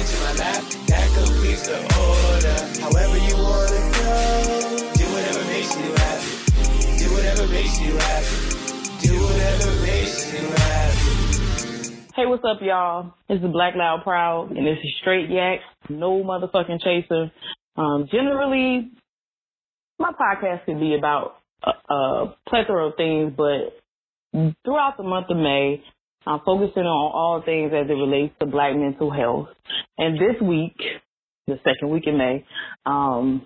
bitch in my lap. That completes the order. However you wanna go. Do whatever makes you happy. Do whatever makes you happy. Do whatever makes you happy. Hey, what's up, y'all? This is Black Loud Proud, and this is Straight Yak, no motherfucking chaser. Um, generally, my podcast could be about a, a plethora of things, but throughout the month of May, I'm focusing on all things as it relates to black mental health. And this week, the second week in May, um,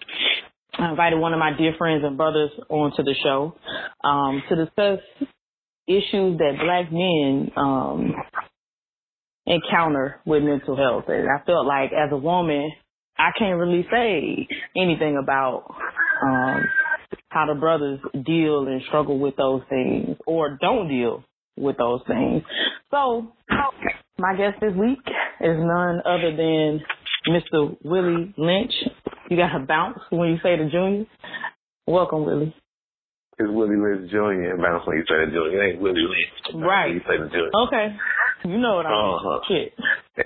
I invited one of my dear friends and brothers onto the show um, to discuss issues that black men um, encounter with mental health. And I felt like as a woman, I can't really say anything about um, how the brothers deal and struggle with those things or don't deal with those things. So my guest this week is none other than Mr. Willie Lynch. You got to bounce when you say the junior. Welcome, Willie. It's Willie Lynch Jr. and bounce when you say the junior. It ain't Willie Lynch. Right. When you say the junior. Okay. You know what I mean. Uh-huh. Shit.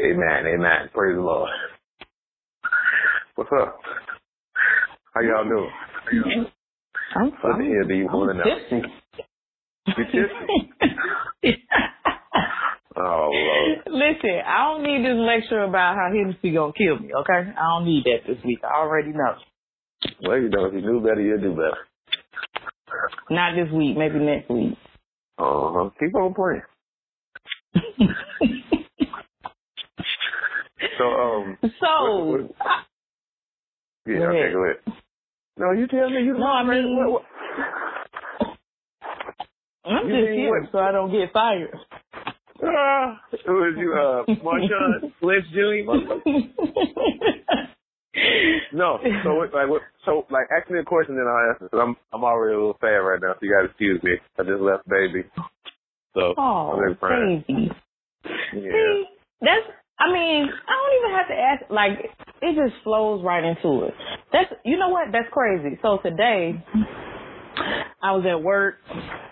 Amen. Amen. Praise the Lord. What's up? How y'all doing? I'm What the hell do you want to know? Tipsy. You tipsy? Oh, Lord. Listen, I don't need this lecture about how Hennessy gonna kill me, okay? I don't need that this week. I already know. Well, you know, if you knew better, you'd do better. Not this week, maybe next week. Uh-huh. Keep on praying. So, um, so, what- what- yeah, okay, ahead. go ahead. No, you tell me. You no, I mean, what, I'm You just here what? so I don't get fired. Ah, who is you, uh, Marshawn Lynch Jr.? No. So what, like what? So like, ask me a question, and then I'll answer. Cause I'm I'm already a little sad right now, so you gotta excuse me. I just left baby. So oh, I'm just crying. baby. Yeah. See, that's. I mean, I don't even have to ask. Like, it just flows right into it. That's. You know what? That's crazy. So today, I was at work,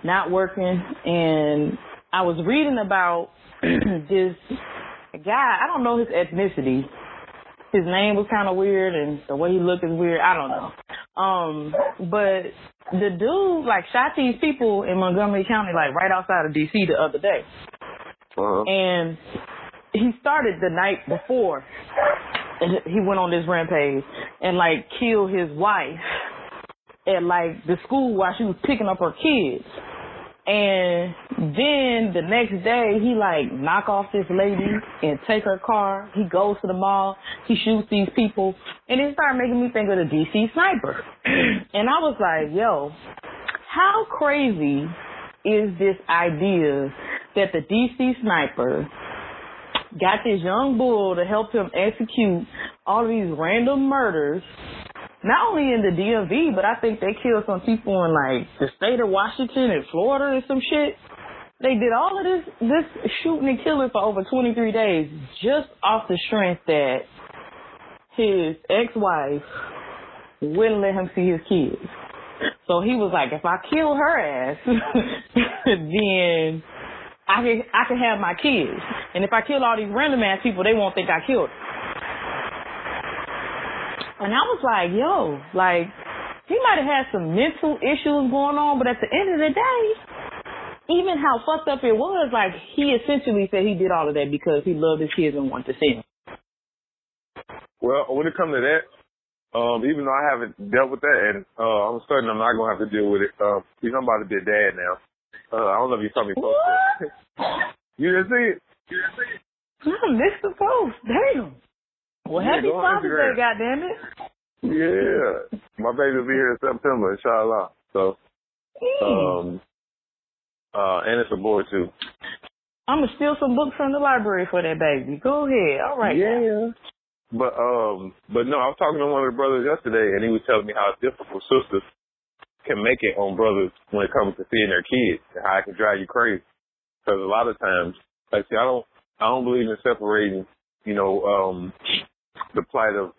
not working, and I was reading about this guy. I don't know his ethnicity. His name was kind of weird, and the way he looked is weird. I don't know. Um, but the dude like shot these people in Montgomery County, like right outside of DC, the other day Uh-huh. and he started the night before and he went on this rampage and like killed his wife at like the school while she was picking up her kids. And then the next day he like knock off this lady and take her car. He goes to the mall. He shoots these people. And it started making me think of the dc sniper. And i was like yo how crazy is this idea that the DC sniper got this young bull to help him execute all these random murders, not only in the DMV, but I think they killed some people in like the state of Washington and Florida and some shit. They did all of this this shooting and killing for over 23 days just off the strength that his ex-wife wouldn't let him see his kids. So he was like, if I kill her ass, then I can I can have my kids. And if I kill all these random ass people, they won't think I killed. Them. And I was like, yo, like he might have had some mental issues going on, but at the end of the day, even how fucked up it was, like he essentially said he did all of that because he loved his kids and wanted to see them. Well, when it comes to that, um, even though I haven't dealt with that, and uh, I'm certain I'm not gonna have to deal with it. Um, know, I'm about to be a dad now. Uh, I don't know if you saw me post that. you didn't see it? You didn't see it. I missed the post. Damn. Well, Yeah, happy Father's. Day, goddammit. Yeah. My baby will be here in September, inshallah. So, um, uh, and it's a boy too. I'm gonna steal some books from the library for that baby. Go ahead. All right. Yeah. But um, but no, I was talking to one of the brothers yesterday, and he was telling me how difficult sisters can make it on brothers when it comes to seeing their kids, and how it can drive you crazy. Because a lot of times, like, see, I don't, I don't believe in separating, you know, um, the plight of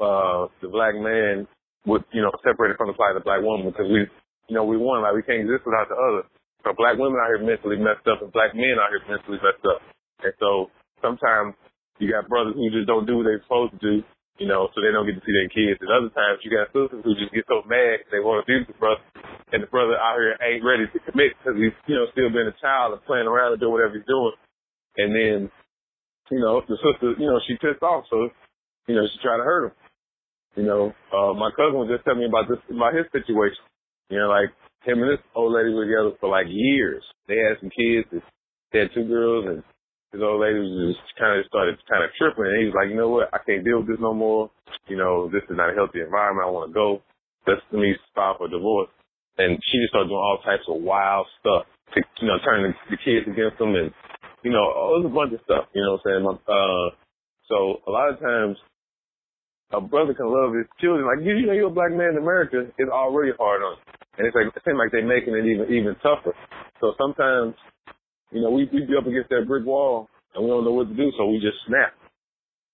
uh the black man with, you know, separated from the plight of the black woman, because we, you know, we one, like we can't exist without the other. So black women out here mentally messed up, and black men out here mentally messed up. And so sometimes you got brothers who just don't do what they're supposed to do, you know, so they don't get to see their kids. And other times you got sisters who just get so mad they want to abuse the brother, and the brother out here ain't ready to commit because he's, you know, still being a child and playing around and doing whatever he's doing. And then, you know, the sister, you know, she pissed off, so, you know, she tried to hurt him. You know, uh, my cousin was just telling me about this, about his situation. You know, like him and this old lady were together for like years. They had some kids. They had two girls, and his old lady was just kind of started kind of tripping. And he was like, you know what? I can't deal with this no more. You know, this is not a healthy environment. I want to go. Let's let me file for divorce. And she just started doing all types of wild stuff to, you know, turn the, the kids against them, and you know, it was a bunch of stuff. You know what I'm saying? Uh, so a lot of times a brother can love his children. Like you, you know, you're a black man in America. It's already hard on, you. and it's like it seems like they're making it even even tougher. So sometimes, you know, we we be up against that brick wall and we don't know what to do, so we just snap.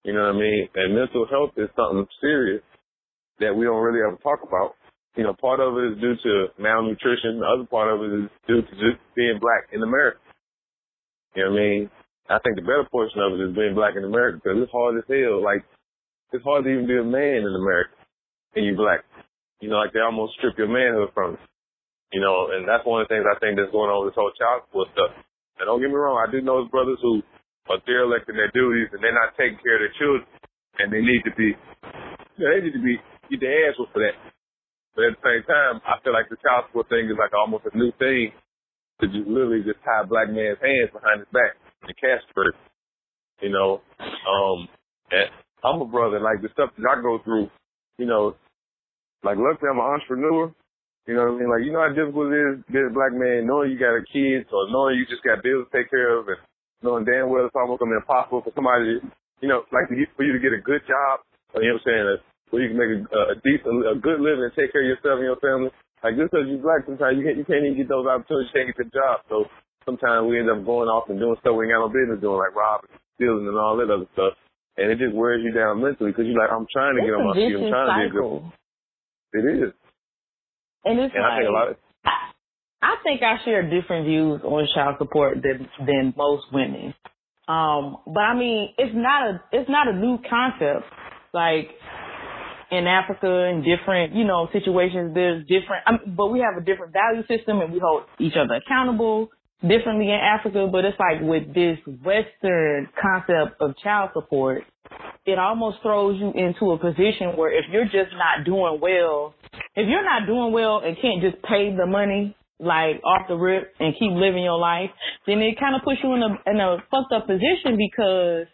You know what I mean? And mental health is something serious that we don't really ever talk about. You know, part of it is due to malnutrition. The other part of it is due to just being black in America. You know what I mean? I think the better portion of it is being black in America because it's hard as hell. Like it's hard to even be a man in America and you black. You know, like they almost strip your manhood from you. You know, and that's one of the things I think that's going on with this whole child support stuff. And don't get me wrong, I do know brothers who are derelict in their duties and they're not taking care of their children and they need to be you know, they need to be get their ass for that. But at the same time, I feel like the child support thing is like almost a new thing to just literally just tie a black man's hands behind his back and castrate. You know, um, and I'm a brother. Like the stuff that I go through, you know, like luckily I'm an entrepreneur. You know what I mean? Like you know how difficult it is being a black man, knowing you got a kid, or knowing you just got bills to take care of, and knowing damn well it's almost gonna be impossible for somebody, you know, like to get, for you to get a good job. You know what I'm saying? Where you can make a, a decent, a good living and take care of yourself and your family. Like just because you're black, sometimes you can't you can't even get those opportunities. You can't get the job. So sometimes we end up going off and doing stuff we ain't got no business doing, like robbing, stealing, and all that other stuff and it just wears you down mentally because you're like, I'm trying to it's get on my feet. I'm trying cycle. to be good. It is. And it's and like, I think a lot. Of, I think I share different views on child support than than most women. Um, but I mean, it's not a it's not a new concept. Like in Africa, in different you know situations, there's different. I mean, but we have a different value system, and we hold each other accountable differently in Africa, but it's like with this Western concept of child support, it almost throws you into a position where if you're just not doing well, if you're not doing well and can't just pay the money like off the rip and keep living your life, then it kind of puts you in a in a fucked up position because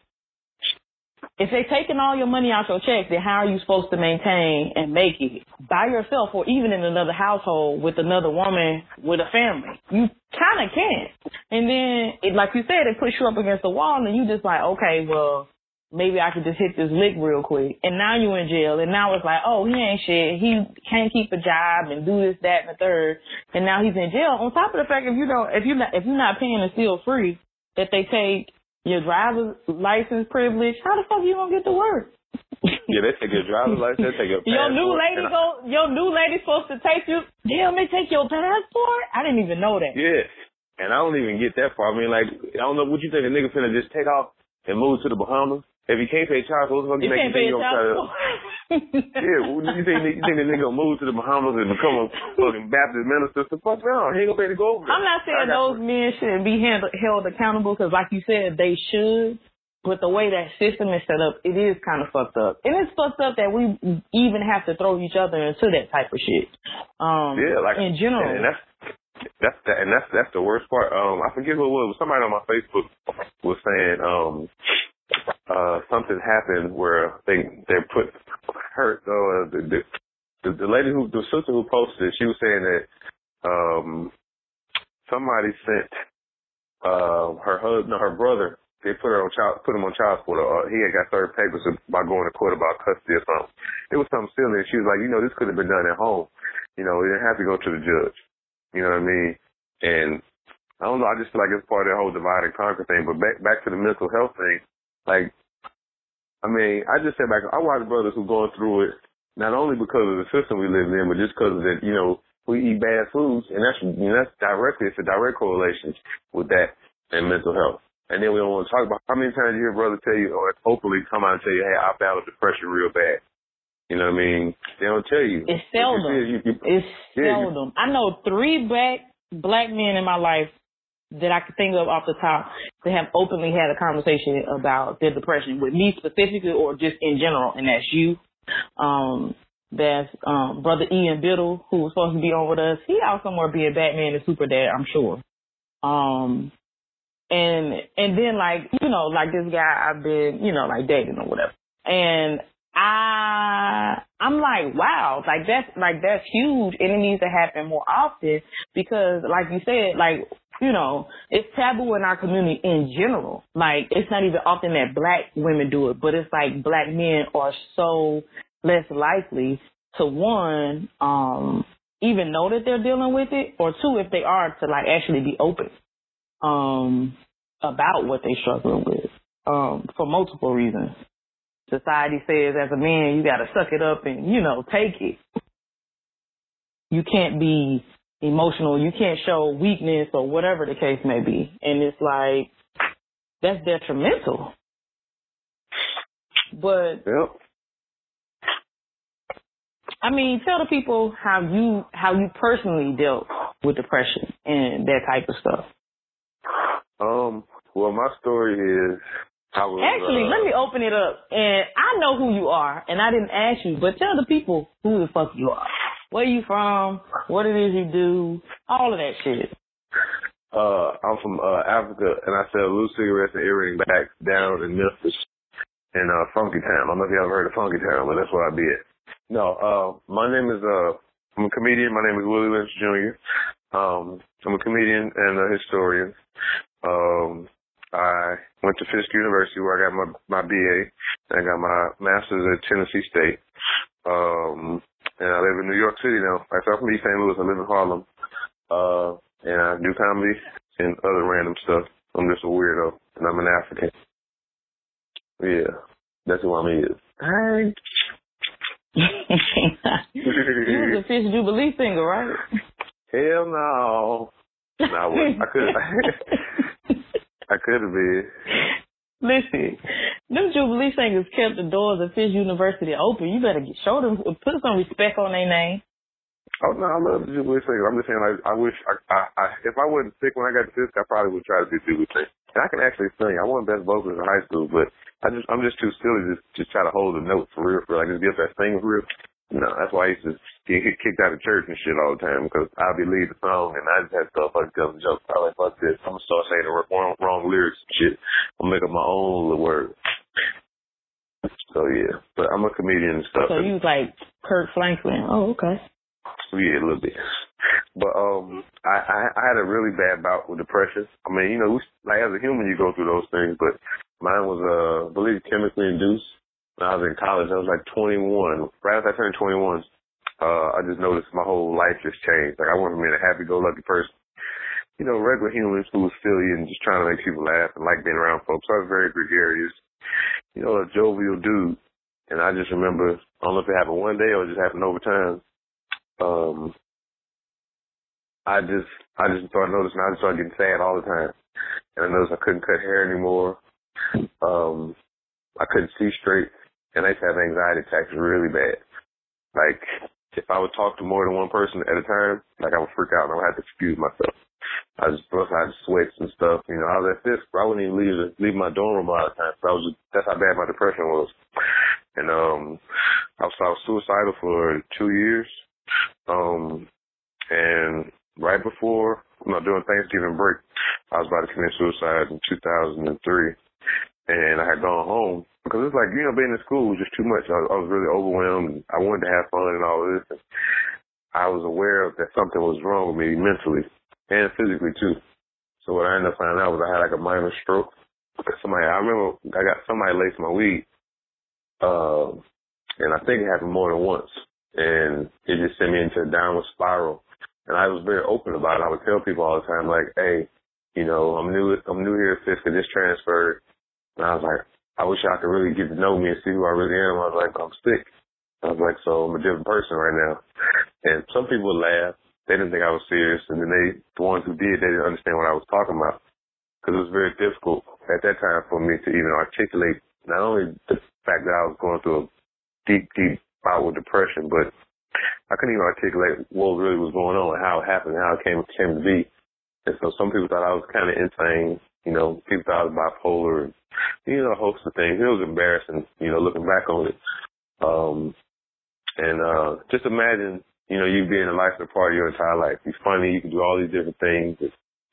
if they're taking all your money out your check, then how are you supposed to maintain and make it by yourself or even in another household with another woman with a family? You kind of can't. And then, it, like you said, it puts you up against the wall and you just like, okay, well, maybe I could just hit this lick real quick. And now you in jail. And now it's like, oh, he ain't shit. He can't keep a job and do this, that, and the third. And now he's in jail. On top of the fact, if you don't, if you not, if you're not paying the still free, that they take your driver's license privilege, how the fuck you gonna get to work? yeah, they take your driver's license, they take your Your new lady go your new lady supposed to take you damn they take your passport? I didn't even know that. Yeah. And I don't even get that far. I mean like I don't know what you think a nigga finna just take off and move to the Bahamas. If he can't pay child support, what the fuck you, you make can't you pay think child support? yeah, well, you think you think the nigga gonna move to the Bahamas and become a fucking Baptist minister? The fuck no, he ain't gonna pay to go over. I'm not saying those men shouldn't be handled, held accountable because, like you said, they should. But the way that system is set up, it is kind of fucked up, and it's fucked up that we even have to throw each other into that type of shit. Um, yeah, like in general, and that's that's the, and that's that's the worst part. Um, I forget who it was. Somebody on my Facebook was saying, um, uh, something happened where they they put her uh, the, the the lady who the sister who posted she was saying that um somebody sent uh her husband no, her brother they put her on child put him on child support or he had got third papers by going to court about custody or something. It was something silly and she was like, you know, this could have been done at home. You know, we didn't have to go to the judge. You know what I mean? And I don't know, I just feel like it's part of that whole divide and conquer thing. But back back to the mental health thing, like I mean, I just said back, I watch brothers who going through it not only because of the system we live in, but just because of that, you know, we eat bad foods, and that's you know, that's directly it's a direct correlation with that and mental health. and then we don't want to talk about how many times you hear brother tell you or openly come out and tell you, hey, I battled depression real bad. You know what I mean? They don't tell you. It's seldom. You, you, It's Yeah, you- seldom. I know three black black men in my life that I can think of off the top that have openly had a conversation about their depression with me specifically or just in general, and that's you. Um, that's um brother Ian Biddle who was supposed to be on with us. He out somewhere being Batman and Super Dad, I'm sure. Um and and then like you know like this guy I've been you know like dating or whatever, and I I'm like wow like that's like that's huge and it needs to happen more often because like you said like you know it's taboo in our community in general. Like it's not even often that black women do it but it's like black men are so less likely to one um even know that they're dealing with it or two if they are to like actually be open um about what they're struggling with um for multiple reasons. Society says as a man you got to suck it up and you know take it. You can't be emotional you can't show weakness or whatever the case may be and it's like that's detrimental but Yep. I mean, tell the people how you how you personally dealt with depression and that type of stuff. Um. Well, my story is I was Actually, uh, let me open it up. And I know who you are, and I didn't ask you, but tell the people who the fuck you are. Where you from? What it is you do? All of that shit. Uh, I'm from uh, Africa, and I sell loose cigarettes and earring bags down in Memphis, in uh, Funky Town. I don't know if y'all ever heard of Funky Town, but that's where I be at. No, uh, my name is uh, I'm a comedian. My name is Willie Lynch Jr. Um, I'm a comedian and a historian. Um, I went to Fisk University where I got my my BA, and I got my master's at Tennessee State. Um, and I live in New York City now. Like, I'm from East St. Louis. I live in Harlem. Uh, and I do comedy and other random stuff. I'm just a weirdo, and I'm an African. Yeah, that's who I'm is. Hey. you was a Fisk Jubilee singer, right? Hell no. No, I wouldn't. I could. I could have been. Listen, them Jubilee singers kept the doors of Fisk University open. You better get, show them, put some respect on their name. Oh no, I love the Jubilee singer. I'm just saying, like, I wish, I, I, I, if I wasn't sick when I got Fisk, I probably would try to do Jubilee singer. And I can actually sing. I won best vocalist in high school, but I just, I'm just too silly to just try to hold a note for real, for like just get that thing for real. No, that's why I used to get kicked out of church and shit all the time because I'd be leading the song and I just had stuff like tell jokes. I like, fuck this. I'm gonna start saying the wrong, wrong lyrics and shit. I'm up my own little words. So yeah, but I'm a comedian and stuff. So you was like Kirk Franklin. Oh, okay. Yeah, a little bit. But um, I, I I had a really bad bout with depression. I mean, you know, we, like as a human, you go through those things, but mine was uh, I believe chemically induced. When I was in college, I was like 21. Right after I turned 21, uh, I just noticed my whole life just changed. Like I went from being a happy-go-lucky person, you know, regular humans who was silly and just trying to make people laugh and like being around folks. So I was very gregarious, you know, a jovial dude. And I just remember, I don't know if it happened one day or it just happened over time. Um, I just, I just started noticing I just started getting sad all the time. And I noticed I couldn't cut hair anymore. Um, I couldn't see straight. And I used to have anxiety attacks really bad. Like, if I would talk to more than one person at a time, like I would freak out and I would have to excuse myself. I just bust out sweats and stuff. You know, I was at this, I wouldn't even leave leave my dorm room a lot of times. So I was, that's how bad my depression was. And um, I was, I was suicidal for two years. Um, and right before, you know, during Thanksgiving break, I was about to commit suicide in 2003. And I had gone home because it's like, you know, being in school was just too much. I, I was really overwhelmed. I wanted to have fun and all this. And I was aware that something was wrong with me mentally and physically too. So what I ended up finding out was I had like a minor stroke. Somebody, I remember I got somebody laced my weed. Um, and I think it happened more than once. And it just sent me into a downward spiral. And I was very open about it. I would tell people all the time, like, hey, you know, I'm new, I'm new here at Fisk. I just transferred. And I was like, I wish y'all could really get to know me and see who I really am. I was like, I'm sick. I was like, so I'm a different person right now. And some people laugh. They didn't think I was serious. And then they, the ones who did, they didn't understand what I was talking about. Because it was very difficult at that time for me to even articulate not only the fact that I was going through a deep, deep bout with depression, but I couldn't even articulate what really was going on, and how it happened, how it came came to be. And so some people thought I was kind of insane. You know, people thought I was bipolar, and you know, a host of things. It was embarrassing, you know, looking back on it. Um, and uh, just imagine, you know, you being a part of your entire life. You're funny. You can do all these different things.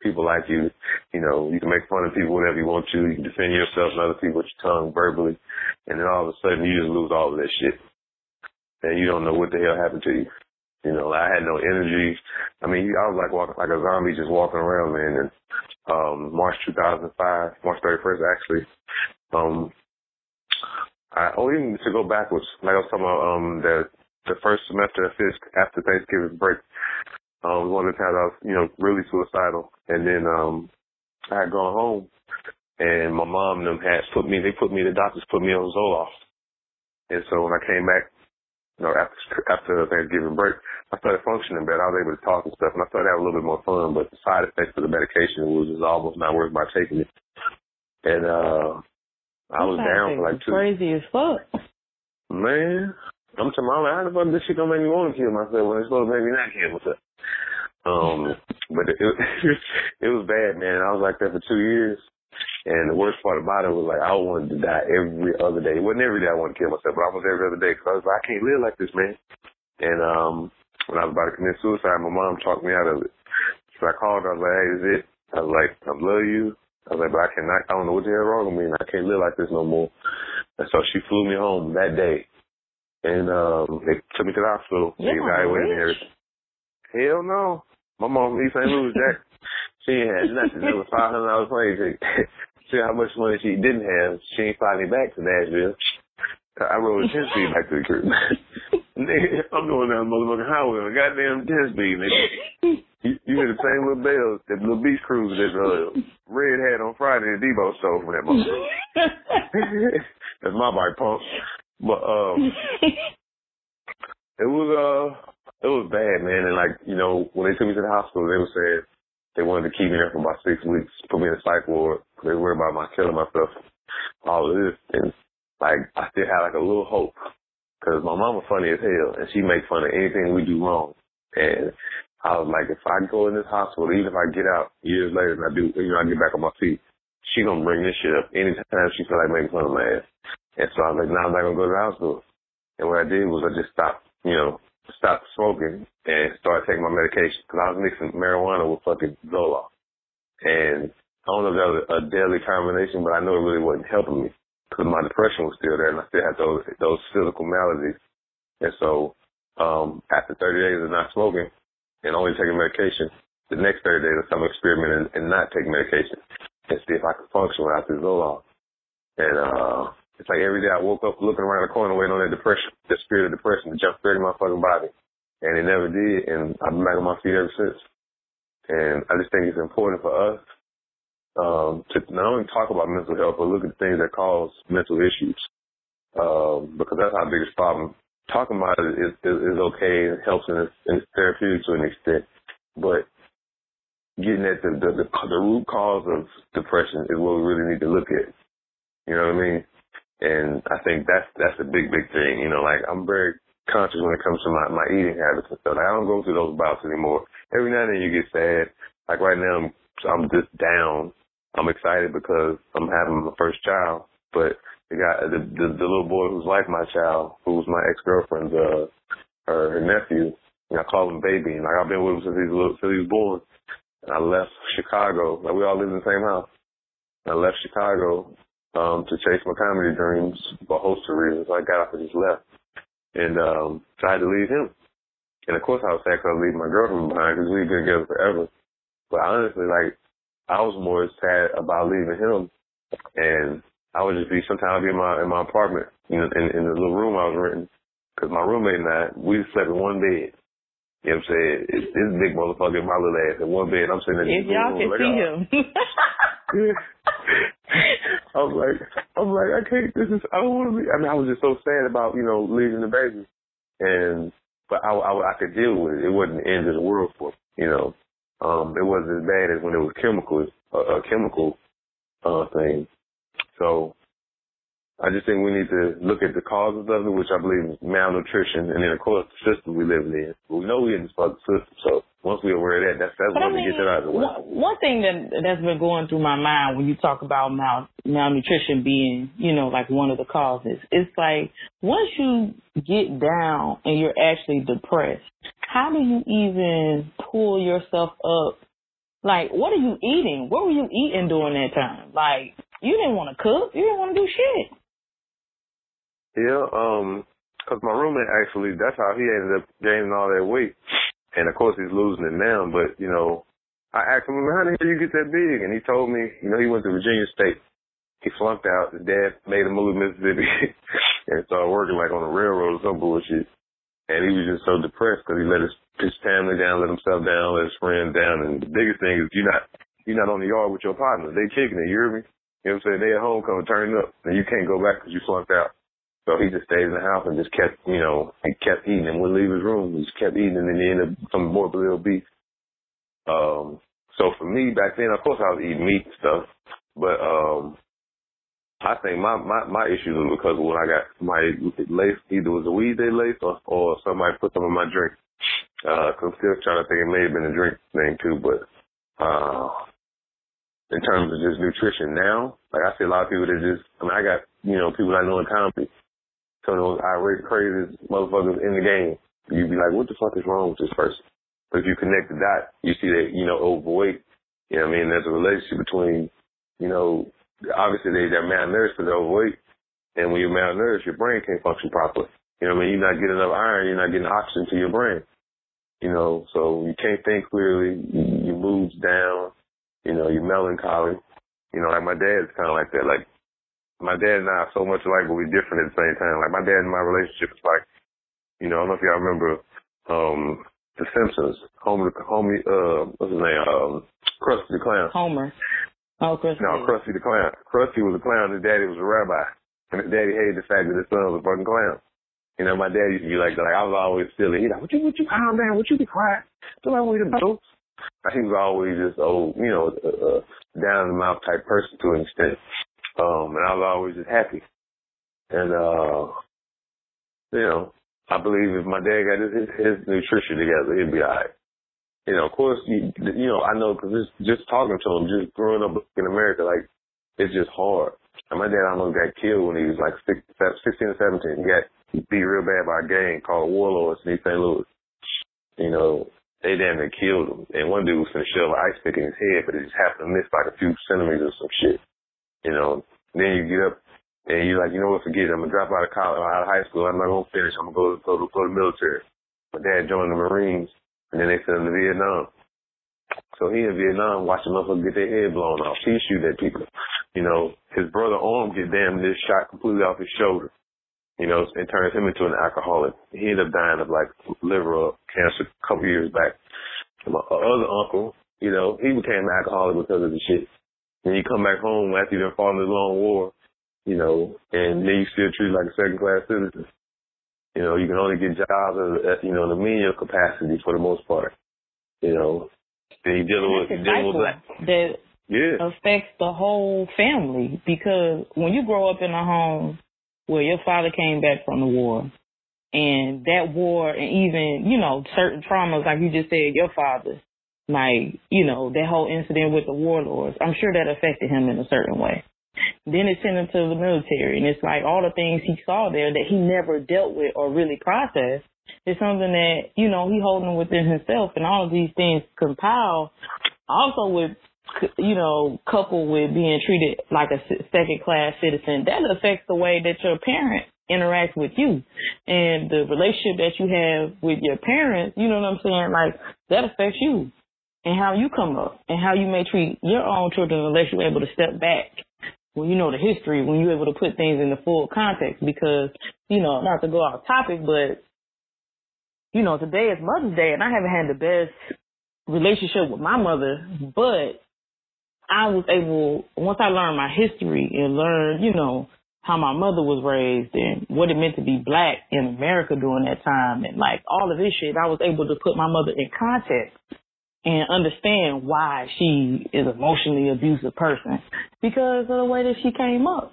People like you. You know, you can make fun of people whenever you want to. You can defend yourself and other people with your tongue verbally. And then all of a sudden you just lose all of that shit. And you don't know what the hell happened to you. You know, I had no energy. I mean, I was like walking like a zombie, just walking around, man. And um, March 2005, March 31st, actually. Um, I, oh, even to go backwards, like I was talking about, um, the the first semester of Fisk after Thanksgiving break, um, one of the times I was, you know, really suicidal, and then um, I had gone home, and my mom and them had put me, they put me, the doctors put me on Zoloft, and so when I came back, you know, after after Thanksgiving break, I started functioning better. I was able to talk and stuff, and I started having a little bit more fun. But the side effects of the medication was just almost not worth my taking it. And uh I was down for like two. Crazy as fuck. Man, I'm telling my how the fuck this shit gonna make me want to kill myself when it's supposed to make me not kill myself? Um, but it, it, it was bad, man. I was like that for two years. And the worst part about it was like I wanted to die every other day. It wasn't every day I wanted to kill myself, but almost every other day because I was like, I can't live like this, man. And um when I was about to commit suicide, my mom talked me out of it. So I called her. I was like, hey, is it? I was like, I love you. I was like, but I cannot, I don't know what the hell wrong with me. And I can't live like this no more. And so she flew me home that day. And um, they took me to the hospital. Yeah, they evaluated me. Hell no. My mom from East St. Louis, Jack. she ain't had nothing. It was five hundred dollars plane ticket. See how much money she didn't have. She ain't fly me back to Nashville. I rode a 10 speed back to the crib. I'm going down the motherfucking highway on a goddamn 10 speed, nigga. You, you hear the same little bells that little beach cruiser that uh, Red had on Friday at Deebo stole from that motherfucker. That's my bike pump. But um it was uh it was bad, man. And like, you know, when they took me to the hospital they were saying they wanted to keep me there for about six weeks, put me in a psych ward. They were worried about my killing myself, all of this. And like I still had like a little hope because my mama funny as hell and she makes fun of anything we do wrong. And I was like, if I go in this hospital, even if I get out years later and I do, you know, I get back on my feet, she gonna bring this shit up anytime she feel like making fun of my ass. And so I was like, nah, I'm not gonna go to the hospital. And what I did was I just stopped, you know, stopped smoking and started taking my medication because I was mixing marijuana with fucking Zoloft. And I don't know if that was a deadly combination, but I know it really wasn't helping me because my depression was still there and I still had those those physical maladies. And so um after 30 days of not smoking and only taking medication, the next 30 days I'm experimenting and not taking medication and see if I can function without this Zoloft. And uh it's like every day I woke up looking around the corner waiting on that depression, the spirit of depression to jump straight in my fucking body. And it never did and I've been back on my feet ever since. And I just think it's important for us um, to not only talk about mental health, but look at the things that cause mental issues. Um, because that's our biggest problem. Talking about it is, is, is okay and helps and it's, and it's therapeutic to an extent, but getting at the, the, the, the root cause of depression is what we really need to look at. You know what I mean? And I think that's, that's a big, big thing. You know, like I'm very conscious when it comes to my, my eating habits and stuff. Like I don't go through those bouts anymore. Every now and then you get sad. Like right now I'm, I'm just down I'm excited because I'm having my first child, but the guy, the, the, the little boy who's like my child, who's my ex girlfriend's, uh, her, her nephew, and I call him baby, and like I've been with him since he's little, since he was born. And I left Chicago, like we all live in the same house. I left Chicago um to chase my comedy dreams for a host of reasons. So I got up and just left, and um so I had to leave him. And of course I was sad because I leaving my girlfriend behind because we've been together forever. But honestly, like I was more sad about leaving him, and I would just be sometimes be in my in my apartment, know, in, in the little room I was renting, because my roommate and I we slept in one bed. You know what I'm saying? It's this big motherfucker in my little ass in one bed. I'm sitting in If y'all can like, see oh. him. I was like, I was like, I can't. This is. I don't want to be. I mean, I was just so sad about you know losing the baby, and but I, I, I could deal with it. It wasn't the end of the world for me, you know. Um, it wasn't as bad as when it was chemicals, uh, uh, chemical uh, thing. So I just think we need to look at the causes of it, which I believe is malnutrition, and then of course the system we live in. We know we're in this fucking system, so once we're aware of that, that's that's But one I mean, to get that out of the way. one, one thing that that's been going through my mind when you talk about mal, malnutrition being, you know, like one of the causes, it's like once you get down and you're actually depressed, how do you even pull yourself up? Like, what are you eating? What were you eating during that time? Like, you didn't want to cook. You didn't want to do shit. Yeah, um, cause my roommate actually, that's how he ended up gaining all that weight. And of course he's losing it now, but you know, I asked him, how the hell you get that big? And he told me, you know, he went to Virginia State. He flunked out. His dad made him move to Mississippi and started working like on the railroad or some bullshit. And he was just so depressed because he let his, his family down, let himself down, let his friends down. And the biggest thing is you're not, you're not on the yard with your partner. They kicking it. You hear me? You know what I'm saying? They at home coming turning up and you can't go back because you flunked out. So he just stayed in the house and just kept, you know, he kept eating and wouldn't leave his room. He just kept eating and then he ended up some morbidly obese. Um, so for me back then, of course I was eating meat and stuff, but, um, I think my, my, my issue was because when I got somebody laced, either was a weed they laced or, or somebody put some in my drink. Uh, cause I'm still trying to think it may have been a drink thing too, but, uh, in terms of just nutrition now, like I see a lot of people that just, I mean, I got, you know, people I know in comedy some of those irate, crazy motherfuckers in the game. You'd be like, what the fuck is wrong with this person? But if you connect the dot, you see that, you know, overweight. You know what I mean? There's a relationship between, you know, obviously they, they're malnourished because they're overweight. And when you're malnourished, your brain can't function properly. You know what I mean? You're not getting enough iron. You're not getting oxygen to your brain. You know, so you can't think clearly. Your mood's down. You know, you're melancholy. You know, like my dad's kind of like that. Like my dad and I are so much alike, but we're different at the same time. Like my dad and my relationship is like, you know, I don't know if y'all remember, um, The Simpsons. Homer, Homer, uh, what's his name? Um, Krusty the Clown. Homer. Oh, Krusty. No, Krusty the Clown. Krusty was a clown. His daddy was a rabbi, and his daddy hated the fact that his son was a fucking clown. You know, my dad used to be like, like I was always silly. He's like, "Would you, would you calm down? Would you be quiet? Don't I want you to jokes?" He was always just, oh, you know, a down the mouth type person to an extent. Um, and I was always just happy. And, uh, you know, I believe if my dad got his, his nutrition together, he'd be alright. You know, of course, you, you know, I know because just, talking to him, just growing up in America, like, it's just hard. And my dad almost got killed when he was like 16 or 17. He got beat real bad by a gang called Warlords in East St. Louis. You know, they damn near killed him. And one dude was finna shove an ice pick in his head, but it just happened to miss like a few centimeters or some shit. You know, then you get up and you're like, you know what, forget it. I'm gonna drop out of college, out of high school. I'm not gonna finish. I'm gonna go go to go to military. My dad joined the Marines, and then they sent him to Vietnam. So he in Vietnam watching motherfuckers get their head blown off. He shoot at people. You know, his brother arm get damn near shot completely off his shoulder. You know, and turns him into an alcoholic. He ended up dying of like liver cancer a couple years back. And my other uncle, you know, he became an alcoholic because of the shit. And you come back home after you've been fought in this long war, you know, and mm-hmm. then you still treated like a second class citizen. You know, you can only get jobs at, you know, in a menial capacity for the most part. You know, then you dealing with, a dealing with that. that Yeah. affects the whole family because when you grow up in a home where your father came back from the war and that war and even, you know, certain traumas, like you just said, your father, like, you know, that whole incident with the warlords, I'm sure that affected him in a certain way. Then it sent him to the military and it's like all the things he saw there that he never dealt with or really processed is something that, you know, he holding within himself and all of these things compile also with you know, coupled with being treated like a second class citizen, that affects the way that your parent interacts with you and the relationship that you have with your parents. You know what I'm saying? Like that affects you and how you come up and how you may treat your own children unless you're able to step back when you know the history, when you're able to put things in the full context. Because you know, not to go off topic, but you know, today is Mother's Day and I haven't had the best relationship with my mother, but I was able, once I learned my history and learned, you know, how my mother was raised and what it meant to be black in America during that time and like all of this shit, I was able to put my mother in context and understand why she is emotionally abusive person because of the way that she came up.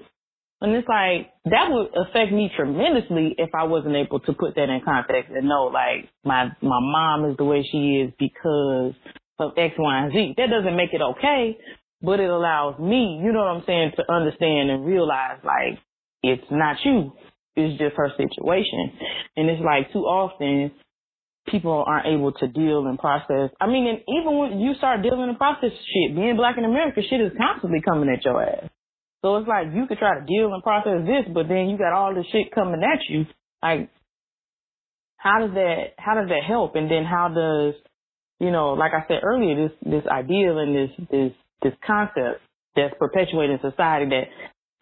And it's like that would affect me tremendously if I wasn't able to put that in context and know like my my mom is the way she is because of X, Y, and Z. That doesn't make it okay, but it allows me, you know what I'm saying, to understand and realize like it's not you. It's just her situation. And it's like too often people aren't able to deal and process. I mean, and even when you start dealing and process shit, being black in America, shit is constantly coming at your ass. So it's like you could try to deal and process this, but then you got all this shit coming at you. Like, how does that how does that help? And then how does you know, like I said earlier, this this ideal and this this this concept that's perpetuated in society that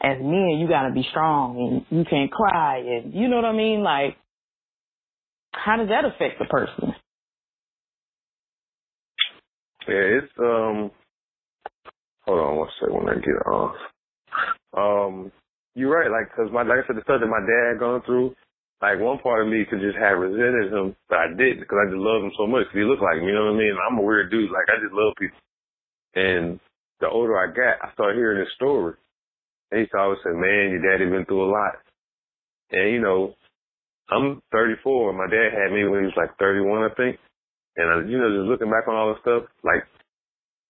as men you gotta be strong and you can't cry and you know what I mean? Like how does that affect the person? Yeah, it's um. Hold on one second when I get off. Um, you're right. Like, cause my like I said, the stuff that my dad gone through. Like one part of me could just have resented him, but I didn't because I just love him so much. Cause he looked like me, you know what I mean? I'm a weird dude. Like I just love people. And the older I got, I started hearing his story. And he always say, "Man, your daddy been through a lot." And you know, I'm 34. My dad had me when he was like 31, I think. And I, you know, just looking back on all the stuff, like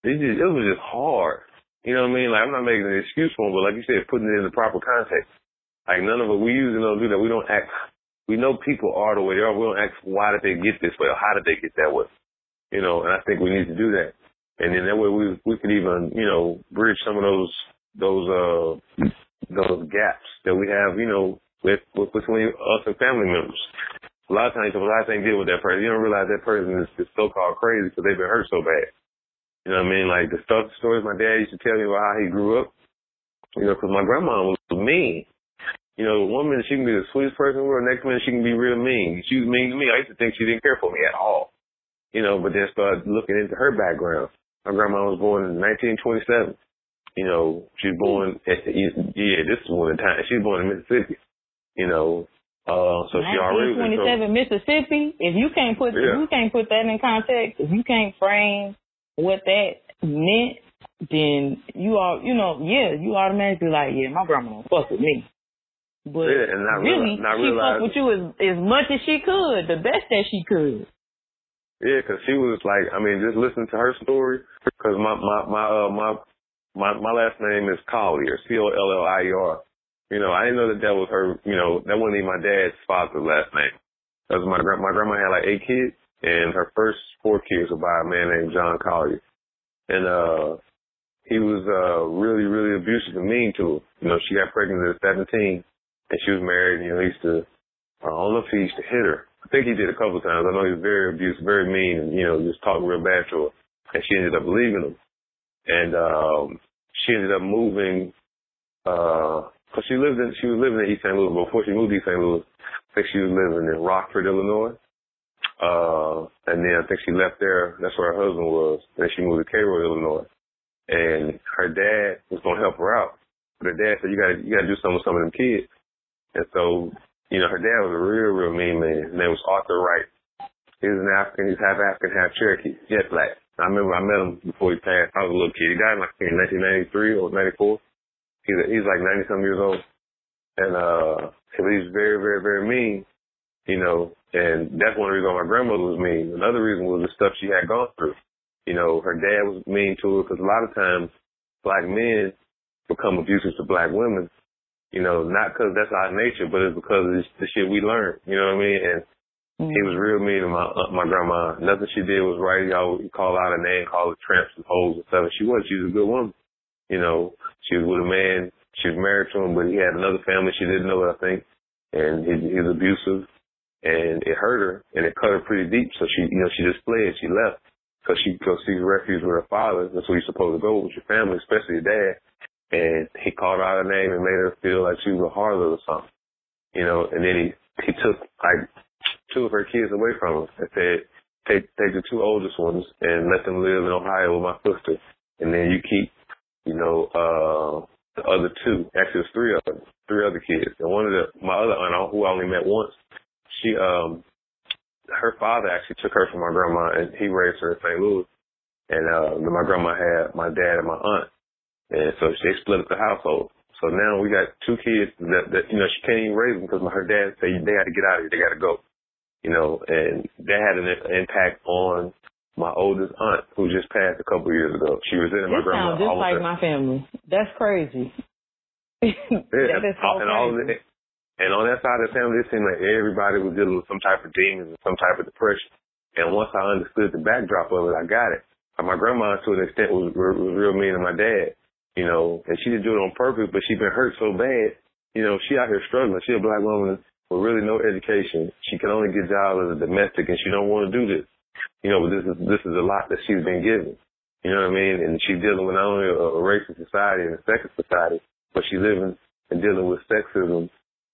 it just it was just hard. You know what I mean? Like I'm not making an excuse for him, but like you said, putting it in the proper context. Like none of it, we usually don't do that. We don't act. We know people are the way they are. We don't ask why did they get this way or how did they get that way. You know, and I think we need to do that. And then that way we we could even you know bridge some of those those uh those gaps that we have. You know with, with between us and family members. A lot of times, a lot of things deal with that person. You don't realize that person is, is so-called crazy because they've been hurt so bad. You know what I mean? Like the stuff, stories my dad used to tell me about how he grew up. You know, because my grandma was mean. You know, one minute she can be the sweetest person in the world, next minute she can be real mean. She was mean to me. I used to think she didn't care for me at all. You know, but then started looking into her background. My grandma was born in 1927. You know, she was born, at, yeah, this is one of the time. She was born in Mississippi you know. Uh, so she already twenty seven Mississippi. If you can't put Yeah. if you can't put that in context, if you can't frame what that meant, then you are you know yeah you automatically like yeah my grandma don't fuck with me. But Yeah, and not really, realize- not she fucked with you as as much as she could, the best that she could. Yeah, because she was like, I mean, just listening to her story, because my my my uh my my my last name is Collier, C O L L I E R. You know, I didn't know that that was her. You know, that wasn't even my dad's father's last name. That was my grand my grandma had like eight kids, and her first four kids were by a man named John Collier, and uh he was uh really really abusive and mean to her. You know, she got pregnant at 17, and she was married. You know, he used to. I don't know if he used to hit her. I think he did a couple of times. I know he was very abusive, very mean, and you know, just talking real bad to her. And she ended up leaving him. And um she ended up moving uh 'cause she lived in she was living in East St. Louis before she moved to East St. Louis. I think she was living in Rockford, Illinois. Uh and then I think she left there, that's where her husband was. Then she moved to Cairo, Illinois. And her dad was gonna help her out. But her dad said you gotta you gotta do something with some of them kids. And so you know, her dad was a real, real mean man. His name was Arthur Wright. He was an African, he's half African, half Cherokee, jet black. I remember I met him before he passed. I was a little kid. He died in like in 1993 or 94. He's he's like 90 some years old, and uh, he's very, very, very mean. You know, and that's one reason why my grandmother was mean. Another reason was the stuff she had gone through. You know, her dad was mean to her because a lot of times black men become abusive to black women you know, not because that's our nature, but it's because it's the shit we learned. You know what I mean? And he was real mean to my uh, my grandma. Nothing she did was right. He always call out her name, call her tramps and hoes and stuff. And she was. She was a good woman. You know, she was with a man. She was married to him, but he had another family she didn't know. I think, and he, he was abusive, and it hurt her, and it cut her pretty deep. So she, you know, she just fled. She left because she goes seek refuge with her father. That's where you're supposed to go with your family, especially your dad and he called out her name and made her feel like she was a harlot or something. You know, and then he he took like two of her kids away from her and said, Take take the two oldest ones and let them live in Ohio with my sister and then you keep, you know, uh the other two. Actually it's three of them, three other kids. And one of the my other aunt who I only met once, she um her father actually took her from my grandma and he raised her in St. Louis and uh, my grandma had my dad and my aunt, and so they split up the household. So now we got two kids that, that you know she can't even raise them because her dad said they got to get out of here, they got to go, you know, and that had an impact on my oldest aunt who just passed a couple years ago. She was in my grandma. Just like my family. That's crazy. yeah, that is so and, all crazy. of it, and on that side of the family, it seemed like everybody was dealing with some type of demons and some type of depression. And once I understood the backdrop of it, I got it. Uh, my grandma, to an extent, was, was real mean to my dad, you know, and she didn't do it on purpose, but she been hurt so bad, you know, she out here struggling. She a black woman with really no education. She can only get jobs as a domestic, and she don't want to do this. You know, but this is this is a lot that she's been given. You know what I mean? And she's dealing with not only a, a racist society and a sexist society, but she's living and dealing with sexism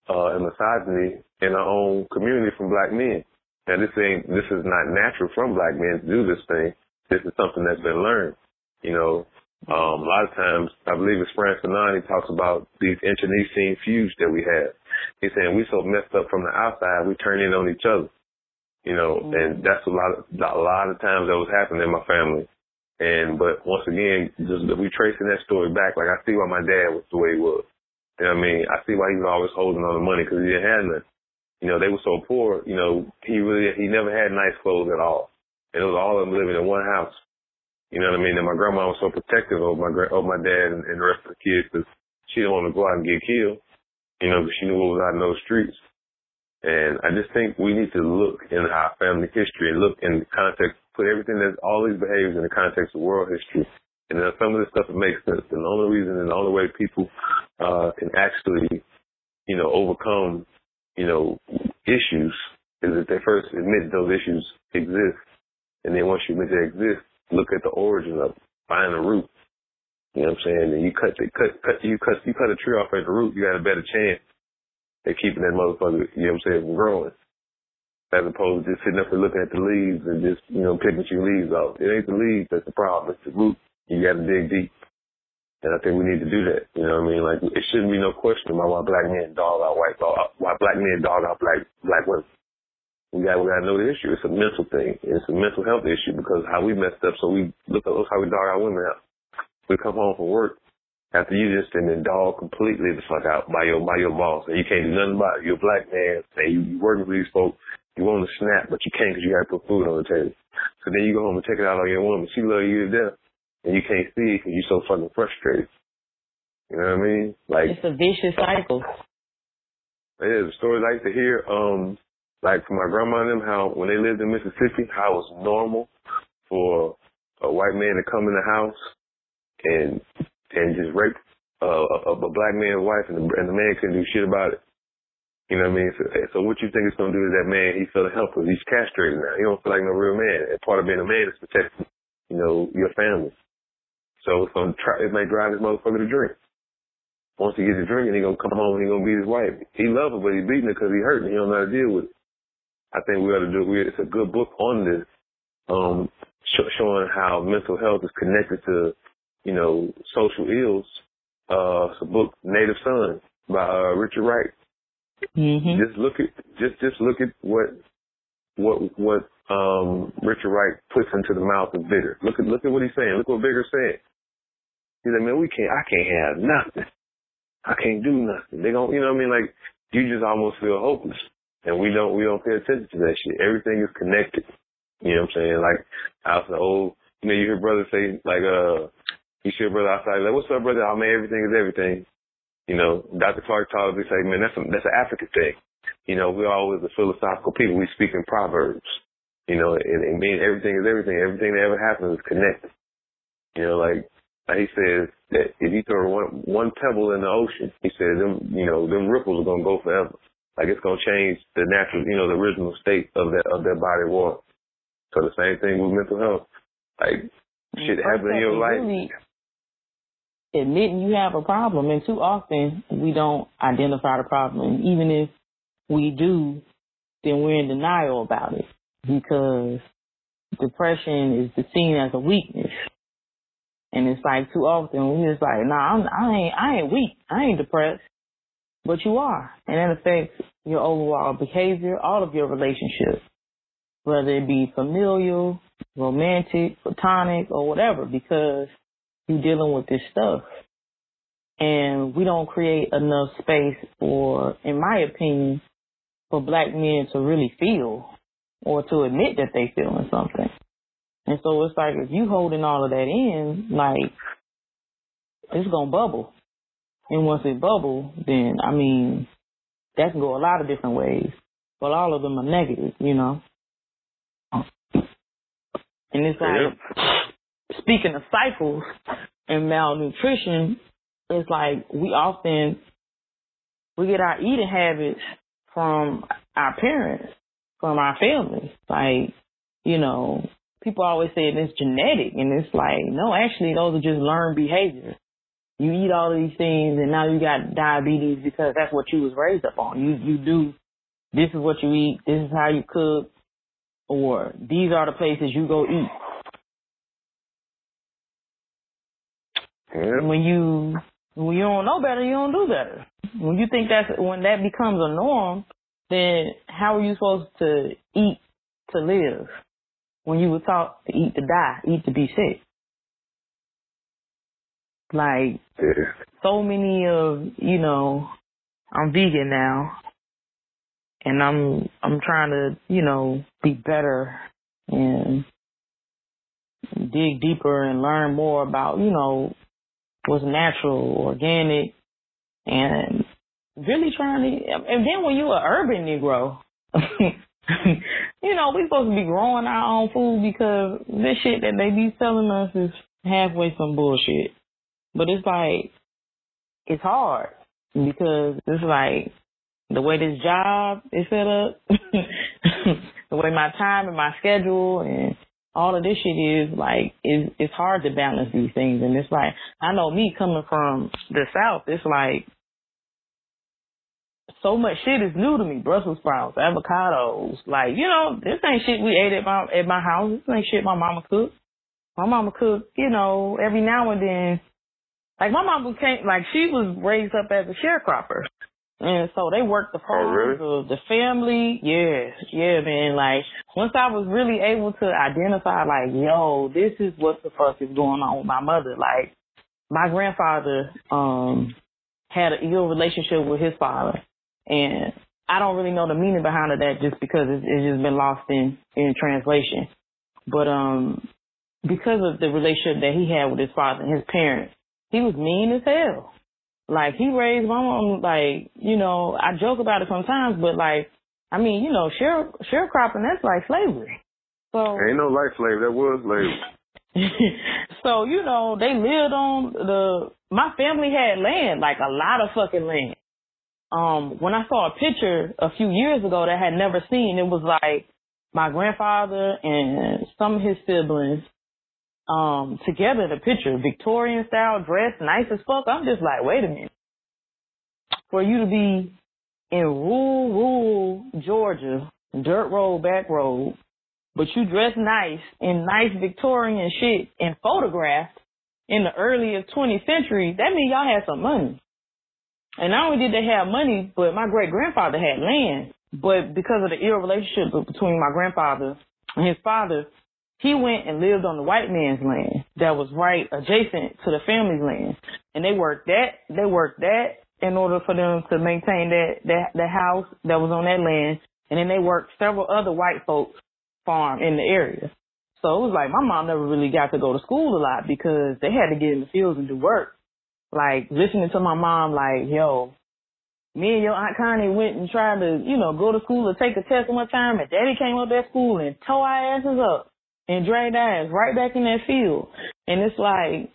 uh, and misogyny in her own community from black men. Now this ain't this is not natural from black men to do this thing. This is something that's been learned. You know, um, a lot of times I believe it's Fanon, he talks about these internecine feuds that we have. He's saying we so messed up from the outside we turn in on each other. You know, Mm-hmm. and that's a lot of a lot of times that was happening in my family. And but once again, just we tracing that story back, like I see why my dad was the way he was. You know what I mean? I see why he was always holding on to money because he didn't have nothing. You know, they were so poor. You know, he really he never had nice clothes at all, and it was all of them living in one house. You know what I mean? And my grandma was so protective of my of my dad and, and the rest of the kids because she didn't want to go out and get killed. You know, because she knew what was out in those streets. And I just think we need to look in our family history and look in the context, put everything that's all these behaviors in the context of world history. And then some of this stuff that makes sense. And the only reason and the only way people uh can actually, you know, overcome, you know, issues is if they first admit those issues exist. And then once you admit they exist, look at the origin of it, find the root. You know what I'm saying? And you cut the cut cut you cut you cut a tree off at the root, you got a better chance at keeping that motherfucker, you know what I'm saying, from growing. As opposed to just sitting up and looking at the leaves and just, you know, picking your leaves off. It ain't the leaves that's the problem, it's the root. You gotta dig deep. And I think we need to do that. You know what I mean? Like it shouldn't be no question about why black men dog out white dog why black men dog out black black women. We got we gotta know the issue. It's a mental thing. It's a mental health issue because how we messed up so we look at look how we dog our women out. We come home from work after you just been dog completely the fuck out by your by your boss and you can't do nothing about it. You're a black man and you, you working for these folks. You want to snap, but you can't because you got to put food on the table. So then you go home and take it out on your woman. She love you to death, and you can't see because you're so fucking frustrated. You know what I mean? Like It's a vicious cycle. it is stories I used to hear. Um, like from my grandma and them, how when they lived in Mississippi, how it was normal for a white man to come in the house and and just rape uh, a, a black man's wife, and the, and the man couldn't do shit about it. You know what I mean? So, so what you think it's gonna do to that man? He feeling helpless. He's castrated now. He don't feel like no real man. And part of being a man is protecting, you know, your family. So it's gonna try. It may drive this motherfucker to drink. Once he gets to drinking, he gonna come home and he gonna beat his wife. He love her, but he beating her because he hurt and he don't know how to deal with it. I think we ought to do. We, it's a good book on this, um, sh- showing how mental health is connected to, you know, social ills. Uh, it's a book, Native Son, by uh, Richard Wright. hmm Just look at just just look at what what what um Richard Wright puts into the mouth of Bigger. Look at look at what he's saying. Look what Bigger's saying. He's like, man, we can't. I can't have nothing. I can't do nothing. They don't. You know what I mean? Like you just almost feel hopeless, and we don't we don't pay attention to that shit. Everything is connected. You know what I'm saying? Like I was the old. You know, you hear brothers say like uh. You see a brother outside, like, what's up, brother? Oh, man, everything is everything. You know, Dr. Clark taught us, he say, man, that's a, that's an African thing. You know, we're always a philosophical people. We speak in proverbs. You know, and it means everything is everything. Everything that ever happens is connected. You know, like, like he says that if you throw one one pebble in the ocean, he said them, you know, them ripples are gonna go forever. Like it's gonna change the natural, you know, the original state of that of that body of water. So the same thing with mental health. Like shit First happen in your life. really admitting you have a problem, and too often we don't identify the problem. And even if we do, then we're in denial about it because depression is seen as a weakness. And it's like too often we just like, nah, I'm, I ain't, I ain't weak, I ain't depressed, but you are, and that affects your overall behavior, all of your relationships, whether it be familial, romantic, platonic, or whatever, because you're dealing with this stuff. And we don't create enough space for, in my opinion, for black men to really feel or to admit that they feeling something. And so it's like if you holding all of that in, like it's gonna bubble. And once it bubble, then I mean that can go a lot of different ways. But all of them are negative, you know. And it's like speaking of cycles and malnutrition, it's like we often we get our eating habits from our parents, from our families. Like, you know, people always say it's genetic and it's like, no, actually those are just learned behaviors. You eat all of these things and now you got diabetes because that's what you was raised up on. You you do this is what you eat, this is how you cook, or these are the places you go eat. Yeah. When you when you don't know better, you don't do better. When you think that's when that becomes a norm, then how are you supposed to eat to live? When you were taught to eat to die, eat to be sick. Like Yeah. so many of you know, I'm vegan now, and I'm I'm trying to you know be better and dig deeper and learn more about you know what's natural, organic, and really trying to. And then when you're an urban Negro, you know we supposed to be growing our own food because this shit that they be selling us is halfway some bullshit. But it's like it's hard because it's like the way this job is set up, the way my time and my schedule and all of this shit is like is it's hard to balance these things and it's like I know me coming from the south, it's like so much shit is new to me. Brussels sprouts, avocados, like, you know, this ain't shit we ate at my at my house. This ain't shit my mama cooked. My mama cooked, you know, every now and then like my mama came, like she was raised up as a sharecropper, and so they worked the farm, really? the, the family. Yeah, yeah, man. Like once I was really able to identify, like, yo, this is what the fuck is going on with my mother. Like my grandfather um had an ill relationship with his father, and I don't really know the meaning behind of that just because it's, it's just been lost in in translation. But um, because of the relationship that he had with his father and his parents he was mean as hell. Like he raised my mom like, you know, I joke about it sometimes, but like I mean, you know, share sharecropping that's like slavery. So Ain't no life slave. That was slave. so, you know, they lived on the my family had land, like a lot of fucking land. Um, when I saw a picture a few years ago that I had never seen, it was like my grandfather and some of his siblings um together a picture, Victorian style dress, nice as fuck. I'm just like, wait a minute. For you to be in rural, rural Georgia, dirt road, back road, but you dress nice in nice Victorian shit and photographed in the early 20th century, that means y'all had some money. And not only did they have money, but my great grandfather had land. But because of the ill relationship between my grandfather and his father, he went and lived on the white man's land that was right adjacent to the family's land. And they worked that, they worked that in order for them to maintain that, that, the house that was on that land. And then they worked several other white folks farm in the area. So it was like my mom never really got to go to school a lot because they had to get in the fields and do work. Like listening to my mom like, yo, me and your Aunt Connie went and tried to, you know, go to school or take a test one time and daddy came up at school and tore our asses up and dragged our ass right back in that field. And it's like,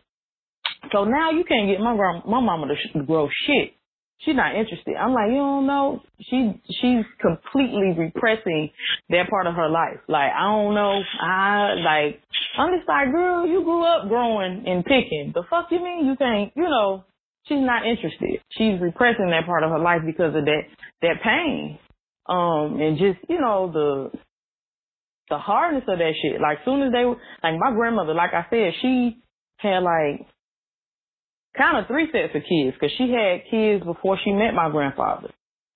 so now you can't get my grand, my mama to grow shit. She's not interested. I'm like, you don't know. She she's completely repressing that part of her life. Like I don't know. I like. I'm just like, girl, you grew up growing and picking. The fuck you mean you can't? You know, she's not interested. She's repressing that part of her life because of that that pain. Um, and just you know the the hardness of that shit. Like soon as they were, like my grandmother, like I said, she had like kind of three sets of kids because she had kids before she met my grandfather.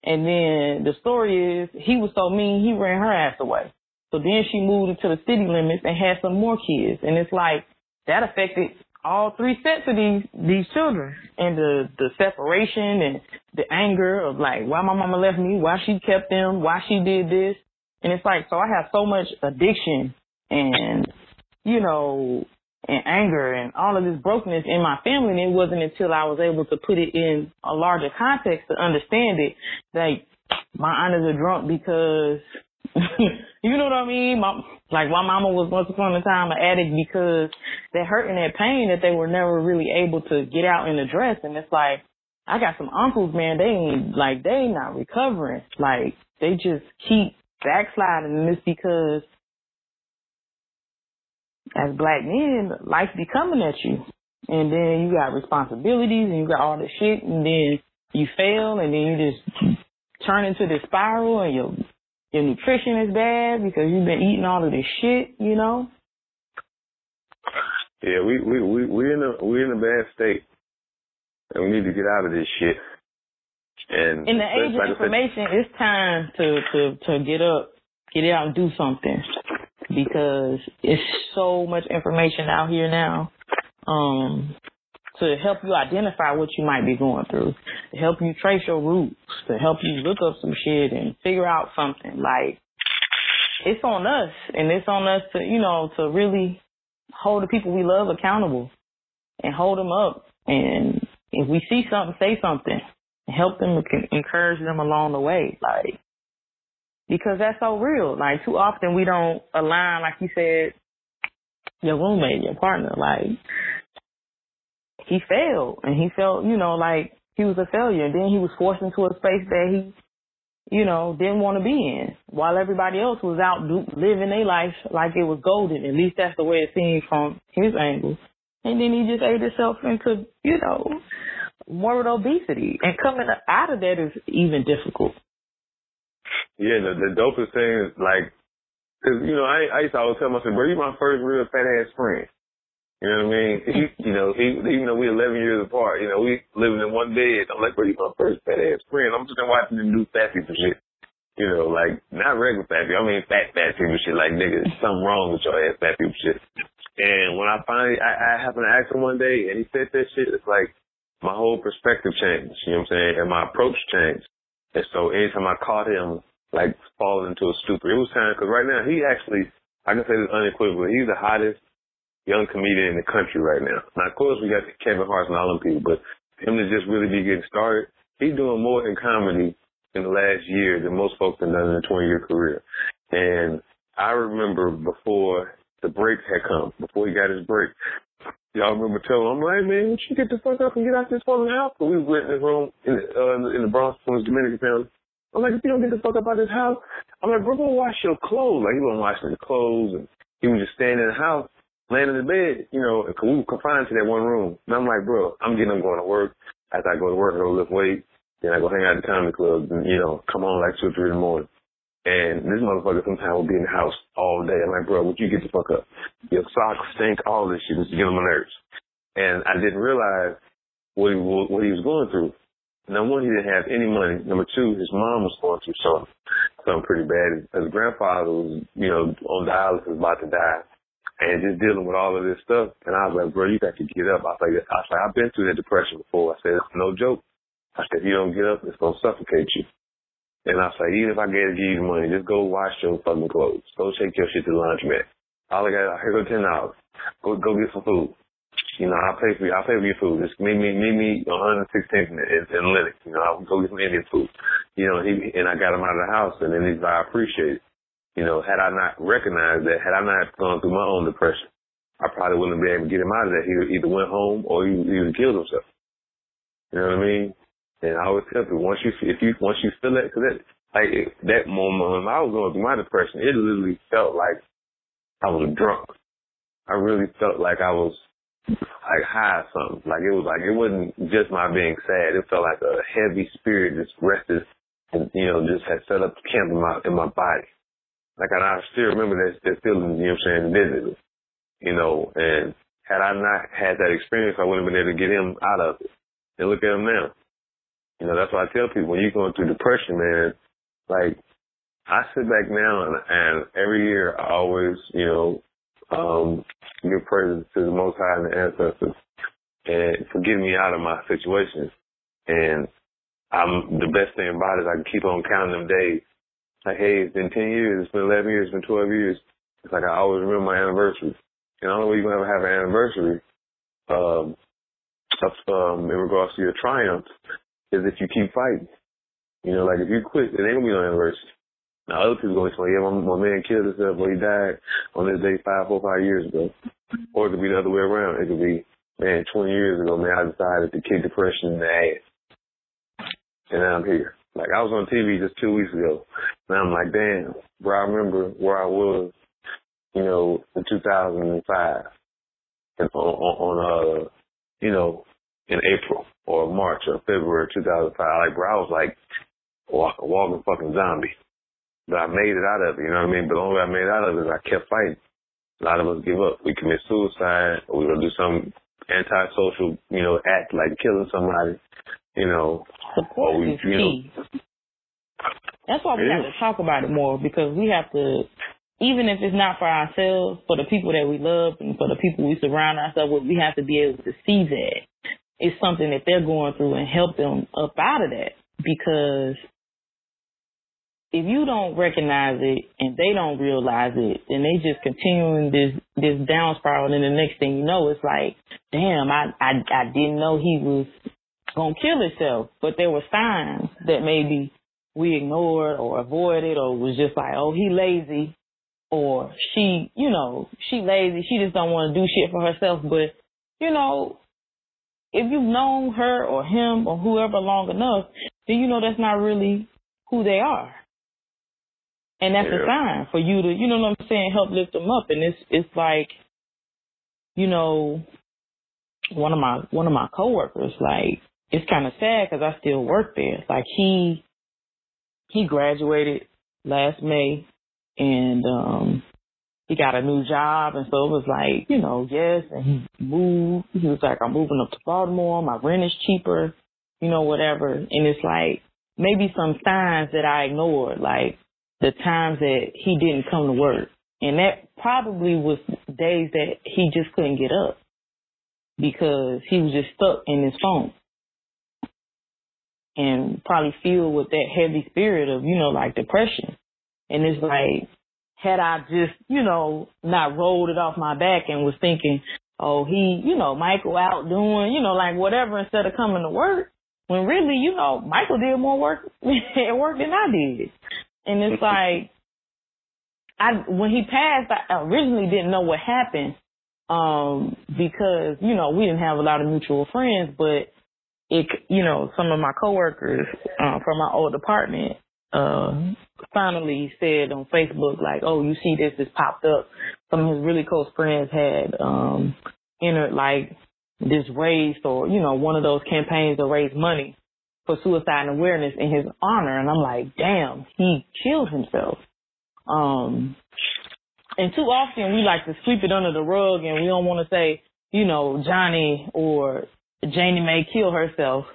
And then the story is he was so mean he ran her ass away. So then she moved into the city limits and had some more kids. And it's like that affected all three sets of these these children and the the separation and the anger of like why my mama left me, why she kept them, why she did this. And it's like so I have so much addiction and you know and anger and all of this brokenness in my family and it wasn't until I was able to put it in a larger context to understand it like my aunt are drunk because you know what I mean? My, like my mama was once upon a time an addict because that hurt and that pain that they were never really able to get out and address. And it's like, I got some uncles, man, they ain't, like, they not recovering. Like, they just keep backsliding and it's because as black men, life be coming at you. And then you got responsibilities and you got all this shit and then you fail and then you just turn into this spiral and your your nutrition is bad because you've been eating all of this shit, you know? Yeah, we we we we're in a we're in a bad state, and we need to get out of this shit. And in the age of information, it's time to to to get up, get out and do something because it's so much information out here now. Um, to help you identify what you might be going through, to help you trace your roots, to help you look up some shit and figure out something. Like, it's on us, and it's on us to, you know, to really hold the people we love accountable and hold them up. And if we see something, say something help them, encourage them along the way. Like, because that's so real. Like, too often we don't align, like you said, your roommate, your partner. Like, he failed and he felt, you know, like he was a failure. And then he was forced into a space that he, you know, didn't want to be in while everybody else was out living their life like it was golden. At least that's the way it seemed from his angle. And then he just ate himself into, you know, morbid obesity. And coming out of that is even difficult. Yeah, the, the dopest thing is like, cause you know, I, I used to always tell myself, bro, you my first real fat ass friend. You know what I mean? He, you know, he, even though we're 11 years apart, you know, we living in one bed. I'm like, bro, you my first fat ass friend. I'm just watching them do fat people shit. You know, like, not regular fat people. I mean, fat, fat people shit. Like, nigga, something wrong with your ass fat people shit. And when I finally, I, I happened to ask him one day and he said that shit, it's like, my whole perspective changed. You know what I'm saying? And my approach changed. And so anytime I caught him, like, falling into a stupor, it was time, cause right now he actually, I can say this unequivocally, he's the hottest young comedian in the country right now. Now, of course, we got Kevin Hart and all them people, but him to just really be getting started, he's doing more in comedy in the last year than most folks have done in a 20 year career. And I remember before the break had come, before he got his break, y'all remember telling him, I'm like, man, would you get the fuck up and get out this fucking house? But we were in this room in the, uh, in the Bronx, Dominican family. I'm like, if you don't get the fuck up out of this house, I'm like, bro, go wash your clothes. Like, he wasn't washing his clothes, and he was just standing in the house laying in the bed, you know, and we were confined to that one room. And I'm like, bro, I'm getting up going to work. After I go to work, I go lift weights. Then I go hang out at the comedy club and, you know, come on like two or three in the morning. And this motherfucker sometimes will be in the house all day. I'm like, bro, would you get the fuck up? Your socks stink, all this shit is getting on my nerves. And I didn't realize what he, what he was going through. Number one, he didn't have any money. Number two, his mom was going through something, something pretty bad. His grandfather was, you know, on dialysis, about to die and just dealing with all of this stuff. And I was like, bro, you got to get up. I was like, I was like, I've been through that depression before. I said, it's no joke. I said, if you don't get up, it's gonna suffocate you. And I say, even if I gave you the money, just go wash your fucking clothes. Go take your shit to the laundromat. All I got, here go ten dollars. Go go get some food. You know, I'll pay for you. I'll pay for your food. Just meet me, meet me on 116th in, in, in You know, I'll go get some Indian food. You know, he and I got him out of the house, and then he's like, I appreciate it. You know, had I not recognized that, had I not gone through my own depression, I probably wouldn't be able to get him out of that. He either went home or he, he killed himself. You know what I mean? And I always tell people, once you, if you, once you feel that, cause that, like, that moment when I was going through my depression, it literally felt like I was drunk. I really felt like I was like high something. Like it was like, it wasn't just my being sad. It felt like a heavy spirit just rested and, you know, just had set up camp in my, in my body. Like I, I still remember that, that feeling, you know what I'm saying, vividly. You know, and had I not had that experience, I wouldn't have been able to get him out of it. And look at him now. You know, that's why I tell people when you're going through depression, man, like I sit back now and, and every year I always, you know, um, give praises to the Most High and the ancestors and for getting me out of my situations. And I'm the best thing about it is I can keep on counting them days. Like, hey, it's been 10 years, it's been 11 years, it's been 12 years. It's like I always remember my anniversaries. And the only way you're going to ever have an anniversary um, um, in regards to your triumphs is if you keep fighting. You know, like if you quit, it ain't to be no anniversary. Now other people to say, yeah, my, my man killed himself or he died on this day five, four, five years ago. Or it could be the other way around. It could be, man, 20 years ago, man, I decided to kick depression in the ass. And now I'm here. Like I was on TV just two weeks ago. And I'm like, damn, bro, I remember where I was, you know, in 2005. And on, on, uh, you know, in April or March or February 2005. Like, bro, I was like, walk, a walking fucking zombie. But I made it out of it, you know what I mean? But the only way I made it out of it is I kept fighting. A lot of us give up. We commit suicide or we're going to do some antisocial, you know, act like killing somebody, you know. Support we, is you key. That's why we It have to talk about it more because we have to, even if it's not for ourselves, for the people that we love and for the people we surround ourselves with, we have to be able to see that it's something that they're going through and help them up out of that. Because if you don't recognize it and they don't realize it, then they just continuing this this down spiral, and then the next thing you know, it's like, damn, I I I didn't know he was gonna kill himself, but there were signs that maybe we ignored or avoided or was just like, oh, he lazy or she, you know, she lazy. She just don't want to do shit for herself. But, you know, if you've known her or him or whoever long enough, then you know that's not really who they are. And that's a sign for you to, you know what I'm saying, help lift them up. And it's, it's like, you know, one of my, one of my coworkers, like, it's kind of sad because I still work there. Like he, he graduated last May and, um, he got a new job and so it was like, you know, yes, and he moved. He was like, I'm moving up to Baltimore, my rent is cheaper, you know, whatever. And it's like maybe some signs that I ignored, like the times that he didn't come to work. And that probably was days that he just couldn't get up because he was just stuck in his phone and probably filled with that heavy spirit of, you know, like depression. And it's like, had I just, you know, not rolled it off my back and was thinking, oh, he, you know, Michael out doing, you know, like whatever instead of coming to work, when really, you know, Michael did more work at work than I did. And it's like, I, when he passed, I originally didn't know what happened, um, because, you know, we didn't have a lot of mutual friends, but it, you know, some of my coworkers, uh, from my old department, uh, finally he said on Facebook, like, oh, you see this, this popped up. Some of his really close friends had, um, entered like this race or, you know, one of those campaigns to raise money for suicide and awareness in his honor. And I'm like, damn, he killed himself. Um, and too often we like to sweep it under the rug and we don't want to say, you know, Johnny or Janie may kill herself.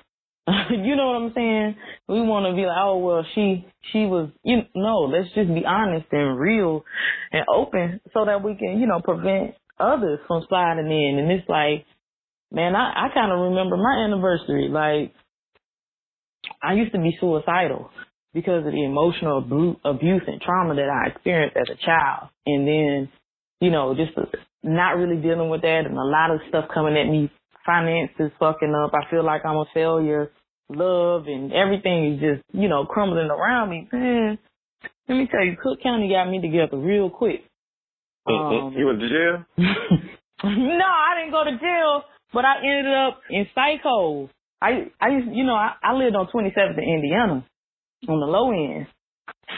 you know what I'm saying? We want to be like, oh well, she she was. You know, let's just be honest and real and open so that we can, you know, prevent others from sliding in. And it's like, man, I I kind of remember my anniversary. Like, I used to be suicidal because of the emotional abu- abuse and trauma that I experienced as a child, and then, you know, just not really dealing with that and a lot of stuff coming at me finances fucking up. I feel like I'm a failure. Love and everything is just, you know, crumbling around me. Man, let me tell you, Cook County got me together real quick. Um, you went to jail? no, I didn't go to jail, but I ended up in psycho. I I used, you know, I, I lived on 27th in Indiana, on the low end,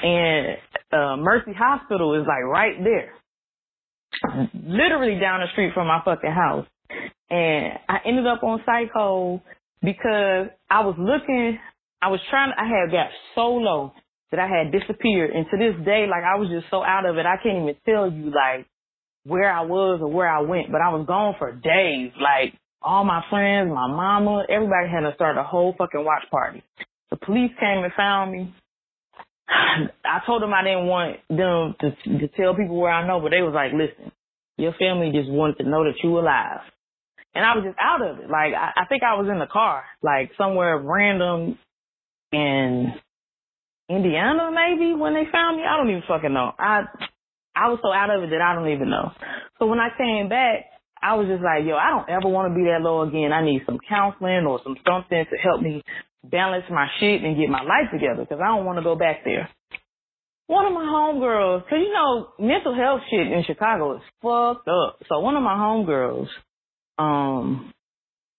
and uh, Mercy Hospital is like right there, literally down the street from my fucking house. And I ended up on psycho because I was looking, I was trying, I had got so low that I had disappeared. And to this day, like I was just so out of it, I can't even tell you like where I was or where I went, but I was gone for days. Like all my friends, my mama, everybody had to start a whole fucking watch party. The police came and found me. I told them I didn't want them to to tell people where I know, but they was like, listen, your family just wanted to know that you alive. And I was just out of it. Like I, I think I was in the car, like somewhere random in Indiana maybe when they found me. I don't even fucking know. I I was so out of it that I don't even know. So when I came back, I was just like, yo, I don't ever want to be that low again. I need some counseling or some something to help me balance my shit and get my life together because I don't want to go back there. One of my homegirls, cause you know, mental health shit in Chicago is fucked up. So one of my homegirls, um,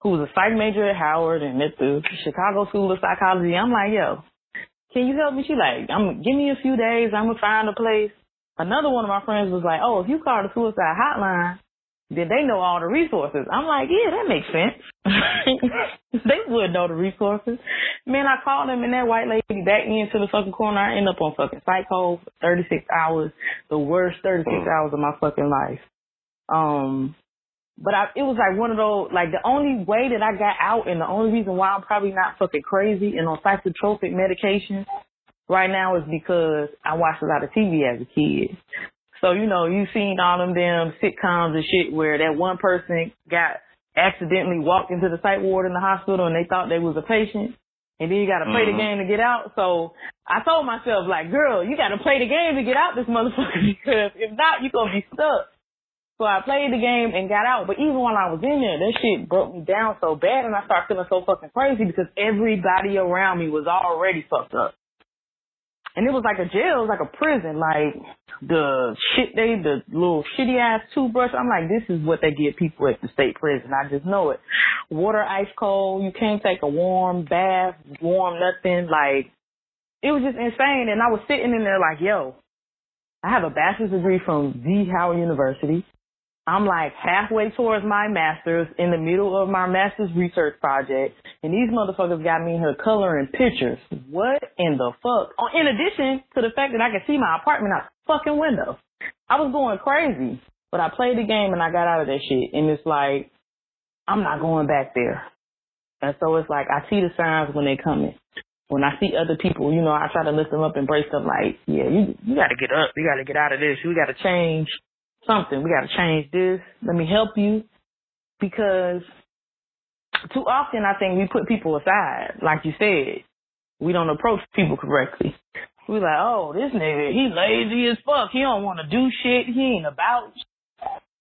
who was a psych major at Howard and at the Chicago School of Psychology, I'm like, yo, can you help me? She like, I'm give me a few days, I'm gonna find a place. Another one of my friends was like, oh, if you call the suicide hotline, then they know all the resources. I'm like, yeah, that makes sense. they would know the resources. Man, I called them and that white lady backed me into the fucking corner. I end up on fucking psycho for 36 hours, the worst 36 mm. hours of my fucking life. Um, but I, it was like one of those, like the only way that I got out and the only reason why I'm probably not fucking crazy and on psychotropic medication right now is because I watched a lot of TV as a kid. So, you know, you seen all them damn sitcoms and shit where that one person got accidentally walked into the psych ward in the hospital and they thought they was a patient. And then you gotta play mm-hmm. the game to get out. So I told myself, like, girl, you gotta play the game to get out this motherfucker because if not, you're gonna be stuck. So I played the game and got out. But even while I was in there, that shit broke me down so bad and I started feeling so fucking crazy because everybody around me was already fucked up and it was like a jail, it was like a prison. Like the shit they, the little shitty ass toothbrush. I'm like, this is what they give people at the state prison. I just know it. Water ice cold. You can't take a warm bath, warm nothing. Like it was just insane. And I was sitting in there like, yo, I have a bachelor's degree from the Howard University. I'm like halfway towards my master's in the middle of my master's research project, and these motherfuckers got me here coloring pictures. What in the fuck? Oh, in addition to the fact that I could see my apartment out the fucking window. I was going crazy, but I played the game and I got out of that shit, and it's like, I'm not going back there. And so it's like, I see the signs when they coming. When I see other people, you know, I try to lift them up and brace them like, yeah, you, you gotta get up. You gotta get out of this. You gotta change something. We got to change this. Let me help you. Because too often I think we put people aside. Like you said, we don't approach people correctly. We like, oh, this nigga, he lazy as fuck. He don't want to do shit. He ain't about.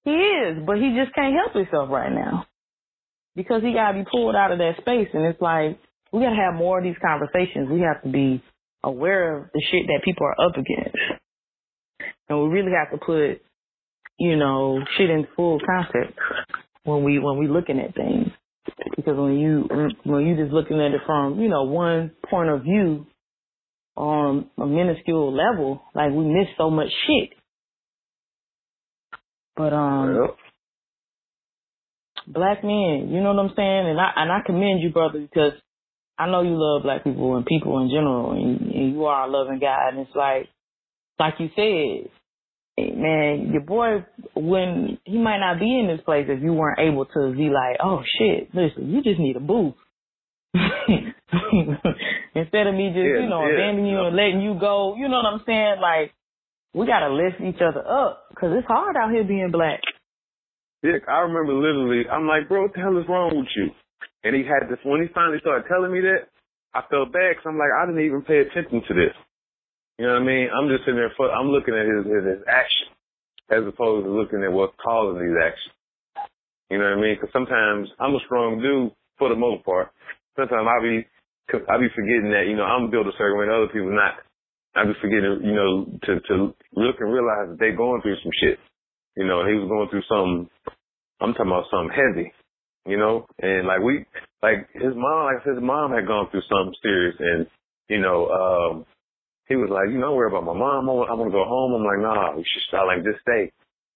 He is, but he just can't help himself right now because he got to be pulled out of that space. And it's like we got to have more of these conversations. We have to be aware of the shit that people are up against, and we really have to put you know, shit in full context when we when we looking at things. Because when you when you just looking at it from you know one point of view on a minuscule level, like we miss so much shit. But um, yep. black men, you know what I'm saying, and I and I commend you, brother, because I know you love black people and people in general, and, and you are a loving guy, and it's like, like you said, man, your boy, when he might not be in this place if you weren't able to be like, oh shit, listen, you just need a boost. Instead of me just, yeah, you know, yeah, abandoning you and letting you go, you know what I'm saying? Like, we gotta lift each other up because it's hard out here being black. Yeah, I remember literally, I'm like, bro, what the hell is wrong with you? And he had this, when he finally started telling me that, I felt bad because I'm like, I didn't even pay attention to this. You know what I mean? I'm just sitting there, I'm looking at his, his, his action as opposed to looking at what's causing these actions. You know what I mean? Because sometimes I'm a strong dude for the most part. Sometimes I be I be forgetting that you know I'm built a certain way, and other people not. I be forgetting you know to to look and realize that they going through some shit. You know, he was going through some. I'm talking about something heavy. You know, and like we like his mom, like his mom had gone through something serious, and you know, um, he was like, you know, worry about my mom. I want to go home. I'm like, nah, we should start like just stay.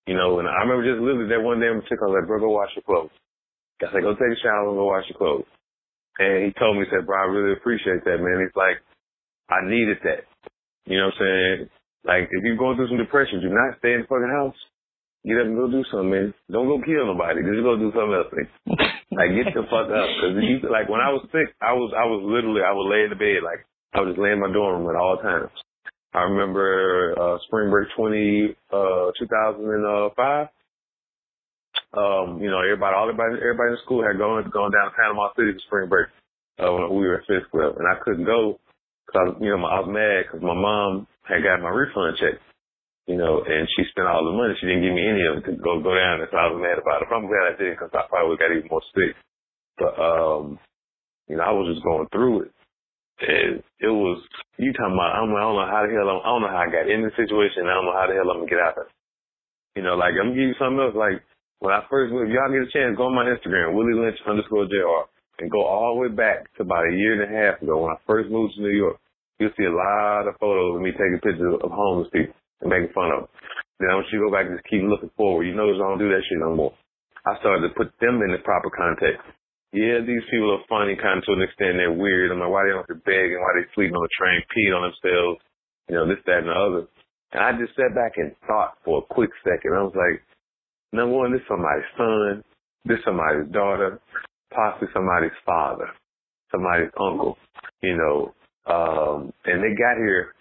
You know, and I remember just literally that one day in particular, I was like, bro, go wash your clothes. I said, go take a shower and go wash your clothes. And he told me, he said, bro, I really appreciate that, man. He's like, I needed that. You know what I'm saying? Like, if you're going through some depression, do not stay in the fucking house. Get up and go do something, man. Don't go kill nobody. Just go do something else, man. like, get the fuck up. Cause you, like, when I was sick, I was, I was literally, I would lay in the bed, like, I would just lay in my dorm room at all times. I remember uh spring break twenty uh two thousand and five. Um, you know, everybody all everybody everybody in school had gone gone down to Panama City for spring break uh, when we were in fifth grade, and I couldn't go because you know I was mad because my mom had got my refund check, you know, and she spent all the money. She didn't give me any of it to go go down, and so I was mad about it. But I'm glad I did because I probably got even more sick. But um, you know, I was just going through it. And it was you talking about I'm I don't know how the hell I'm, I don't know how I got in the situation. I don't know how the hell I'm gonna get out of it. You know, like I'm gonna give you something else. Like when I first moved, if y'all get a chance, go on my Instagram, Willie Lynch underscore Jr. and go all the way back to about a year and a half ago when I first moved to New York. You'll see a lot of photos of me taking pictures of homeless people and making fun of them. Then once you to go back and just keep looking forward, you notice I don't do that shit no more. I started to put them in the proper context yeah, these people are funny kind of to an extent. They're weird. I'm like, why they don't have to and why they sleeping on the train, peeing on themselves, you know, this, that, and the other. And I just sat back and thought for a quick second. I was like, number one, this somebody's son, this somebody's daughter, possibly somebody's father, somebody's uncle, you know. Um, and they got here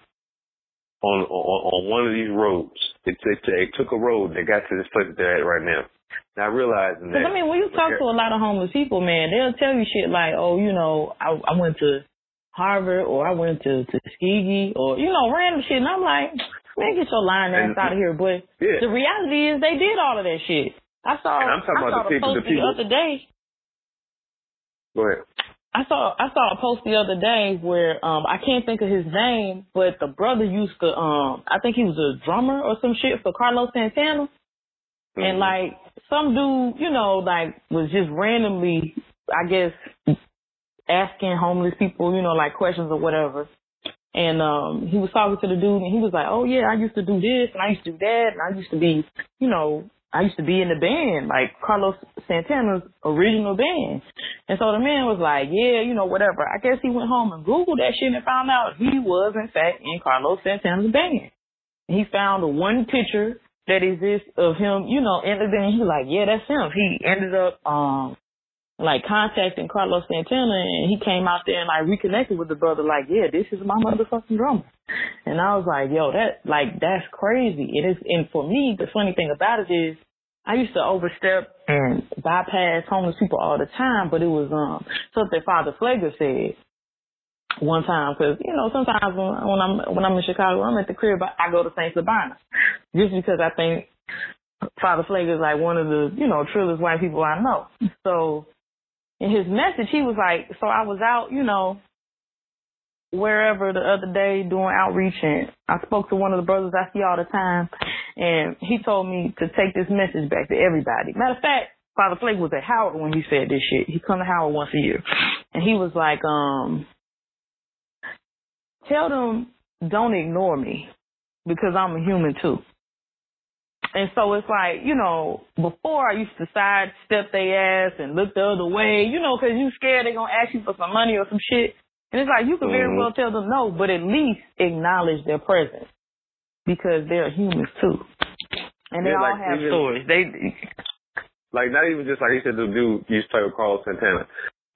on, on on one of these roads. It, it, it took a road. They got to this place that they're at right now. Not realizing that. I mean, when you talk to a lot of homeless people, man, they'll tell you shit like, "Oh, you know, I I went to Harvard or I went to Tuskegee or you know, random shit," and I'm like, "Man, get your lying ass out of here!" But yeah. the reality is, they did all of that shit. I saw. And I'm talking I about saw the people. post The people. the other day. Go ahead. I saw I saw a post the other day where um I can't think of his name, but the brother used to um I think he was a drummer or some shit for Carlos Santana. Mm-hmm. And like some dude, you know, like was just randomly, I guess, asking homeless people, you know, like questions or whatever. And um he was talking to the dude and he was like, Oh yeah, I used to do this and I used to do that and I used to be, you know, I used to be in the band, like Carlos Santana's original band. And so the man was like, Yeah, you know, whatever. I guess he went home and Googled that shit and found out he was in fact in Carlos Santana's band. And he found one picture that exists of him, you know, and then he like, Yeah, that's him. He ended up um like contacting Carlos Santana and he came out there and like reconnected with the brother like, yeah, this is my motherfucking drummer. And I was like, yo, that like that's crazy. It is and for me the funny thing about it is I used to overstep and bypass homeless people all the time, but it was um something Father Pfleger said one time because you know sometimes when, I'm when I'm in Chicago I'm at the crib I go to Saint Sabina just because I think Father Pfleger is like one of the you know trillest white people I know. So in his message, he was like, so I was out, you know, wherever the other day doing outreach and I spoke to one of the brothers I see all the time and he told me to take this message back to everybody. Matter of fact, Father Flake was at Howard when he said this shit. He come to Howard once a year. And he was like, um, tell them don't ignore me because I'm a human too. And so it's like, you know, before I used to sidestep their ass and look the other way, you know, because you scared they're going to ask you for some money or some shit. And it's like, you could very well mm-hmm. tell them no, but at least acknowledge their presence because they're humans too. And they Yeah, all like, have even- stories. They, Like not even just like you said, the dude used to play with Carlos Santana.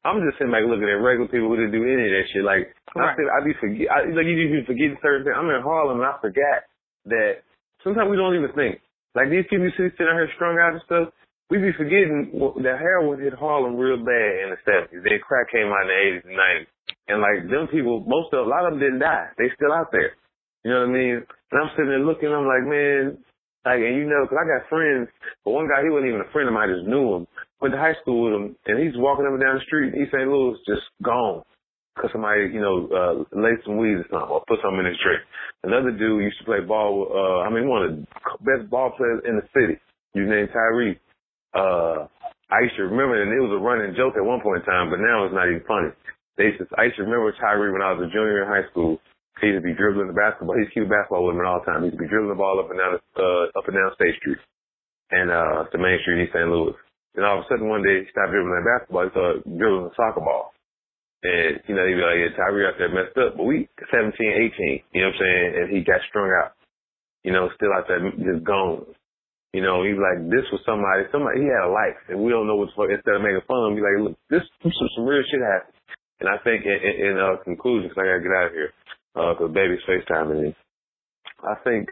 I'm just sitting back looking at regular people who didn't do any of that shit. Like I Right. feel I be forget. I, like you be forgetting certain things. I'm in Harlem and I forgot that sometimes we don't even think. Like these people you see sitting out here strung out and stuff. We be forgetting that heroin hit Harlem real bad in the 70s. Then crack came out in the 80s and 90s. And like them people, most of a lot of them didn't die. They still out there. You know what I mean? And I'm sitting there looking. I'm like, man, like, and you know, 'cause I got friends, but one guy, he wasn't even a friend of mine, I just knew him. Went to high school with him, and he's walking up and down the street in East St. Louis, just gone. Cause somebody, you know, uh, laced some weed or something, or put something in his drink. Another dude used to play ball uh, I mean, one of the best ball players in the city. His named Tyree. Uh, I used to remember, and it was a running joke at one point in time, but now it's not even funny. They used to, I used to remember Tyree when I was a junior in high school. He used to be dribbling the basketball. He used to basketball with him all times. He used to be dribbling the ball up and down, uh, up and down State Street and, uh, the main street in St. Louis. And all of a sudden one day he stopped dribbling that basketball. He started dribbling a soccer ball. And, you know, he'd be like, yeah, Tyree out there messed up. But we, 17, 18, you know what I'm saying? And he got strung out. You know, still out there just gone. You know, he was like, this was somebody, somebody, he had a life. And we don't know what's for, instead of making fun of him, be like, look, this, some, some real shit happened. And I think in, in, in uh, conclusion, because I got to get out of here, uh, cause baby's FaceTiming me. I think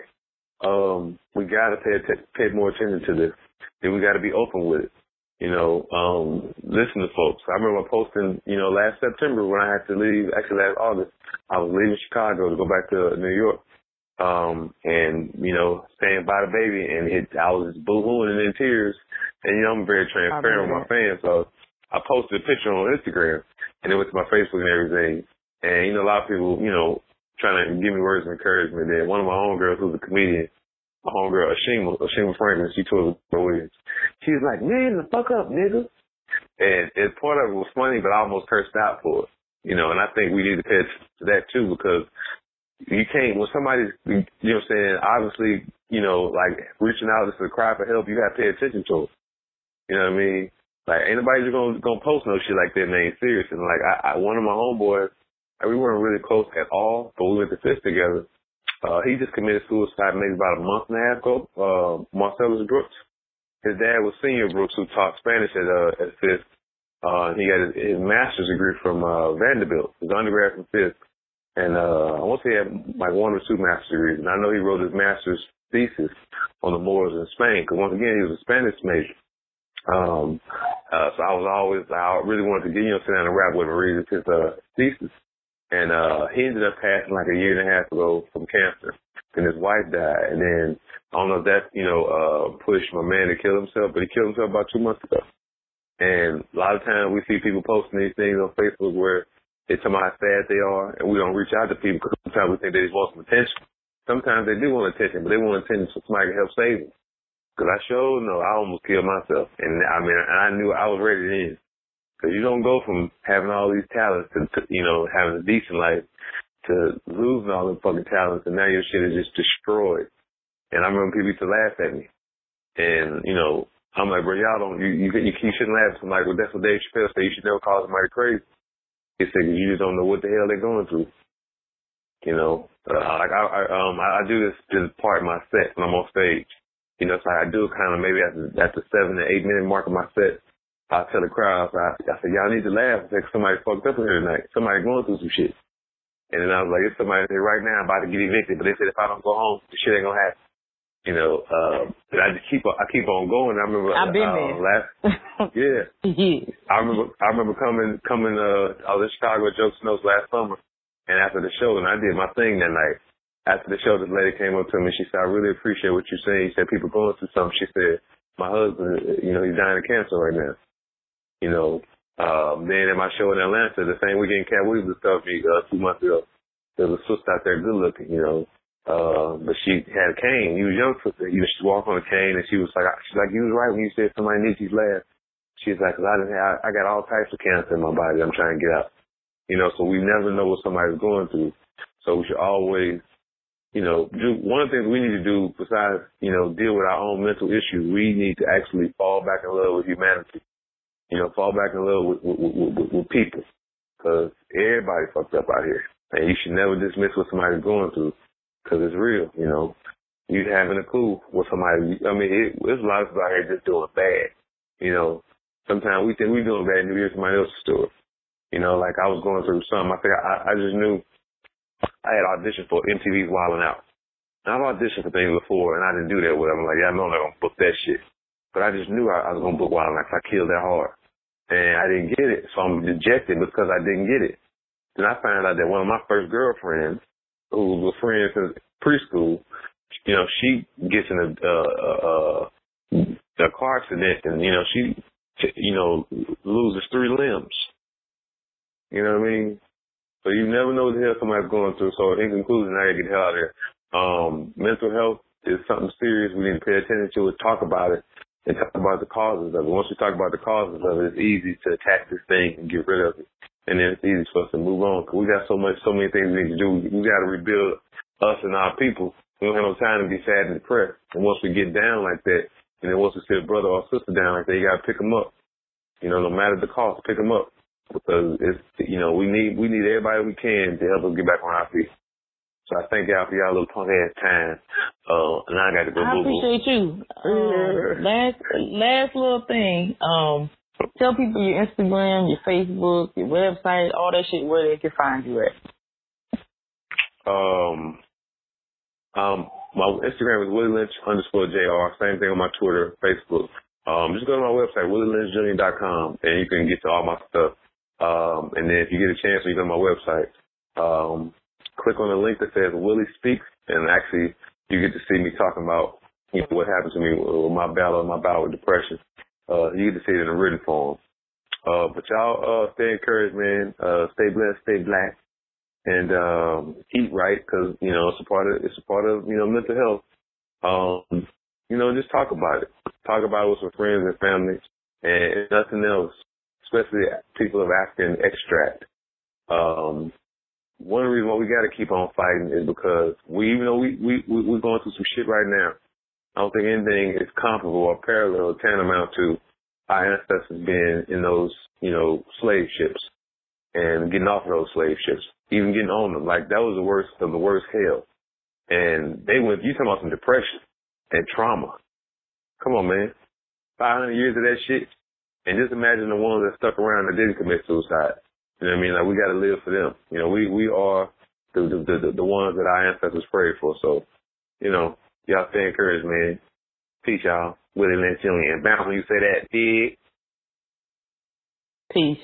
um, we got to pay pay more attention to this. And we got to be open with it. You know, um, listen to folks. I remember posting, you know, last September when I had to leave, actually last August, I was leaving Chicago to go back to New York. Um, and, you know, staying by the baby and it, I was just boo-hooing and in tears. And, you know, I'm very transparent with my fans. So I posted a picture on Instagram and it went to my Facebook and everything. And, you know, a lot of people, you know, trying to give me words of encouragement. Then one of my homegirls who's a comedian, my homegirl Ashima, Ashima Franklin, she told Williams. She was like, man, the fuck up, nigga. And, and part of it was funny, but I almost cursed out for it. You know, and I think we need to pay attention to that too because you can't, when somebody's, you know what I'm saying, obviously, you know, like reaching out to cry for help, you got to pay attention to it. You know what I mean? Like, ain't nobody just gonna, gonna post no shit like that and they ain't serious. And like, I, I, one of my homeboys, we weren't really close at all, but we went to Fisk together. Uh, he just committed suicide maybe about a month and a half ago. Uh, Marcellus Brooks. His dad was Senior Brooks, who taught Spanish at uh, at Fisk. Uh, he got his, his master's degree from uh, Vanderbilt, his undergrad from Fisk, and uh, I want to say he had like one or two master's degrees. And I know he wrote his master's thesis on the Moors in Spain, because once again he was a Spanish major. Um, uh, so I was always, I really wanted to get, you know, sit down and rap with him, read his uh, thesis. And uh he ended up passing like a year and a half ago from cancer. And his wife died. And then I don't know if that, you know, uh pushed my man to kill himself, but he killed himself about two months ago. And a lot of times we see people posting these things on Facebook where they tell me how sad they are and we don't reach out to people because sometimes we think they just want some attention. Sometimes they do want attention, but they want attention so somebody can help save them. Cause I sure know I almost killed myself. And I mean, I knew I was ready to end. You don't go from having all these talents to, to, you know, having a decent life to losing all the fucking talents and now your shit is just destroyed. And I remember people used to laugh at me. And, you know, I'm like, bro, y'all don't, you, you, you, shouldn't laugh. I'm like, well, that's what Dave Chappelle said. You should never call somebody crazy. He said, you just don't know what the hell they're going through. You know, uh, I, I, um, I, I do this, this part of my set when I'm on stage. You know, so I do kind of maybe at the, at the seven to eight minute mark of my set. I tell the crowd, I, I said, y'all need to laugh because somebody fucked up in here tonight. Somebody going through some shit. And then I was like, it's somebody there right now about to get evicted, but they said if I don't go home, the shit ain't gonna happen. You know, uh, and I just keep on, I keep on going. I remember, I've been uh, there. last, yeah. yeah. I remember, I remember coming, coming, uh, I was in Chicago at Jokes Notes last summer, and after the show, and I did my thing that night. After the show, this lady came up to me. She said, "I really appreciate what you're saying." She said, "People going through something." She said, "My husband, you know, he's dying of cancer right now." You know, um, then at my show in Atlanta, the same weekend, Katt Williams discovered me uh, two months ago. There was a sister out there, good looking, you know, uh, but she had a cane. He was young sister. You know, she walked on a cane, and she was like, she's like, you was right when you said somebody needs these labs. She's like, Cause I didn't have, I got all types of cancer in my body. I'm trying to get out. You know, so we never know what somebody's going through. So we should always, you know, do one of the things we need to do besides, you know, deal with our own mental issues. We need to actually fall back in love with humanity. You know, fall back in love with with, with, with, with people, because everybody fucked up out here, and you should never dismiss what somebody's going through, because it's real. You know, you having a clue what somebody. I mean, it, there's a lot of people out here just doing bad. You know, sometimes we think we're doing bad, and we somebody else's story. You know, like I was going through something. I think I, I just knew I had auditioned for MTV's Wild 'N Out. And I've auditioned for things before, and I didn't do that with them. I'm like, yeah, I know I'm not gonna book that shit. But I just knew I, I was gonna book Wild 'N Out 'cause I killed that hard, and I didn't get it. So I'm dejected because I didn't get it. Then I found out that one of my first girlfriends, who was a friend since preschool, you know, she gets in a uh, uh, a car accident, and you know, she, you know, loses three limbs. You know what I mean? So you never know what the hell somebody's going through. So in conclusion, I gotta get the hell out of there. Um, mental health is something serious. We need to pay attention to it, talk about it, and talk about the causes of it. Once we talk about the causes of it, it's easy to attack this thing and get rid of it. And then it's easy for us to move on. Cause we got so much, so many things we need to do. We gotta rebuild us and our people. We don't have no time to be sad and depressed. And once we get down like that, and then once we see a brother or sister down like that, you gotta pick them up. You know, no matter the cost, pick them up because it's you know we need we need everybody we can to help us get back on our feet. So I thank y'all for y'all little punk ass time. Uh, and I got to go. I boo-boo. appreciate you. Um, last last little thing. Um, tell people your Instagram, your Facebook, your website, all that shit where they can find you at. Um, Um, my Instagram is Willie Lynch underscore JR. Same thing on my Twitter, Facebook. Um, just go to my website, willielynchjr.com, and you can get to all my stuff. Um, and then if you get a chance, you go to my website, um, click on the link that says Willie Speaks, and actually you get to see me talking about you know, what happened to me with my battle, my battle with depression. Uh, you get to see it in a written form. Uh, but y'all, uh, stay encouraged, man. Uh, stay blessed, stay black, and, um, eat right, cause, you know, it's a part of, it's a part of, you know, mental health. Um, you know, just talk about it. Talk about it with some friends and family and nothing else, especially people of African extract. Um, one reason why we got to keep on fighting is because we, even though we, we, we, we're going through some shit right now, I don't think anything is comparable or parallel or tantamount to our ancestors being in those, you know, slave ships and getting off of those slave ships, even getting on them. Like that was the worst of the worst hell. And they went, you talking about some depression and trauma. Come on, man. 500 years of that shit. And just imagine the ones that stuck around that didn't commit suicide. You know what I mean? Like we got to live for them. You know, we we are the the the, the ones that our ancestors prayed for. So, you know, y'all stay encouraged, man. Peace, y'all. Willie Lynch Jr. And bounce when you say that, big. Peace.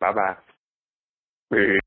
Bye bye.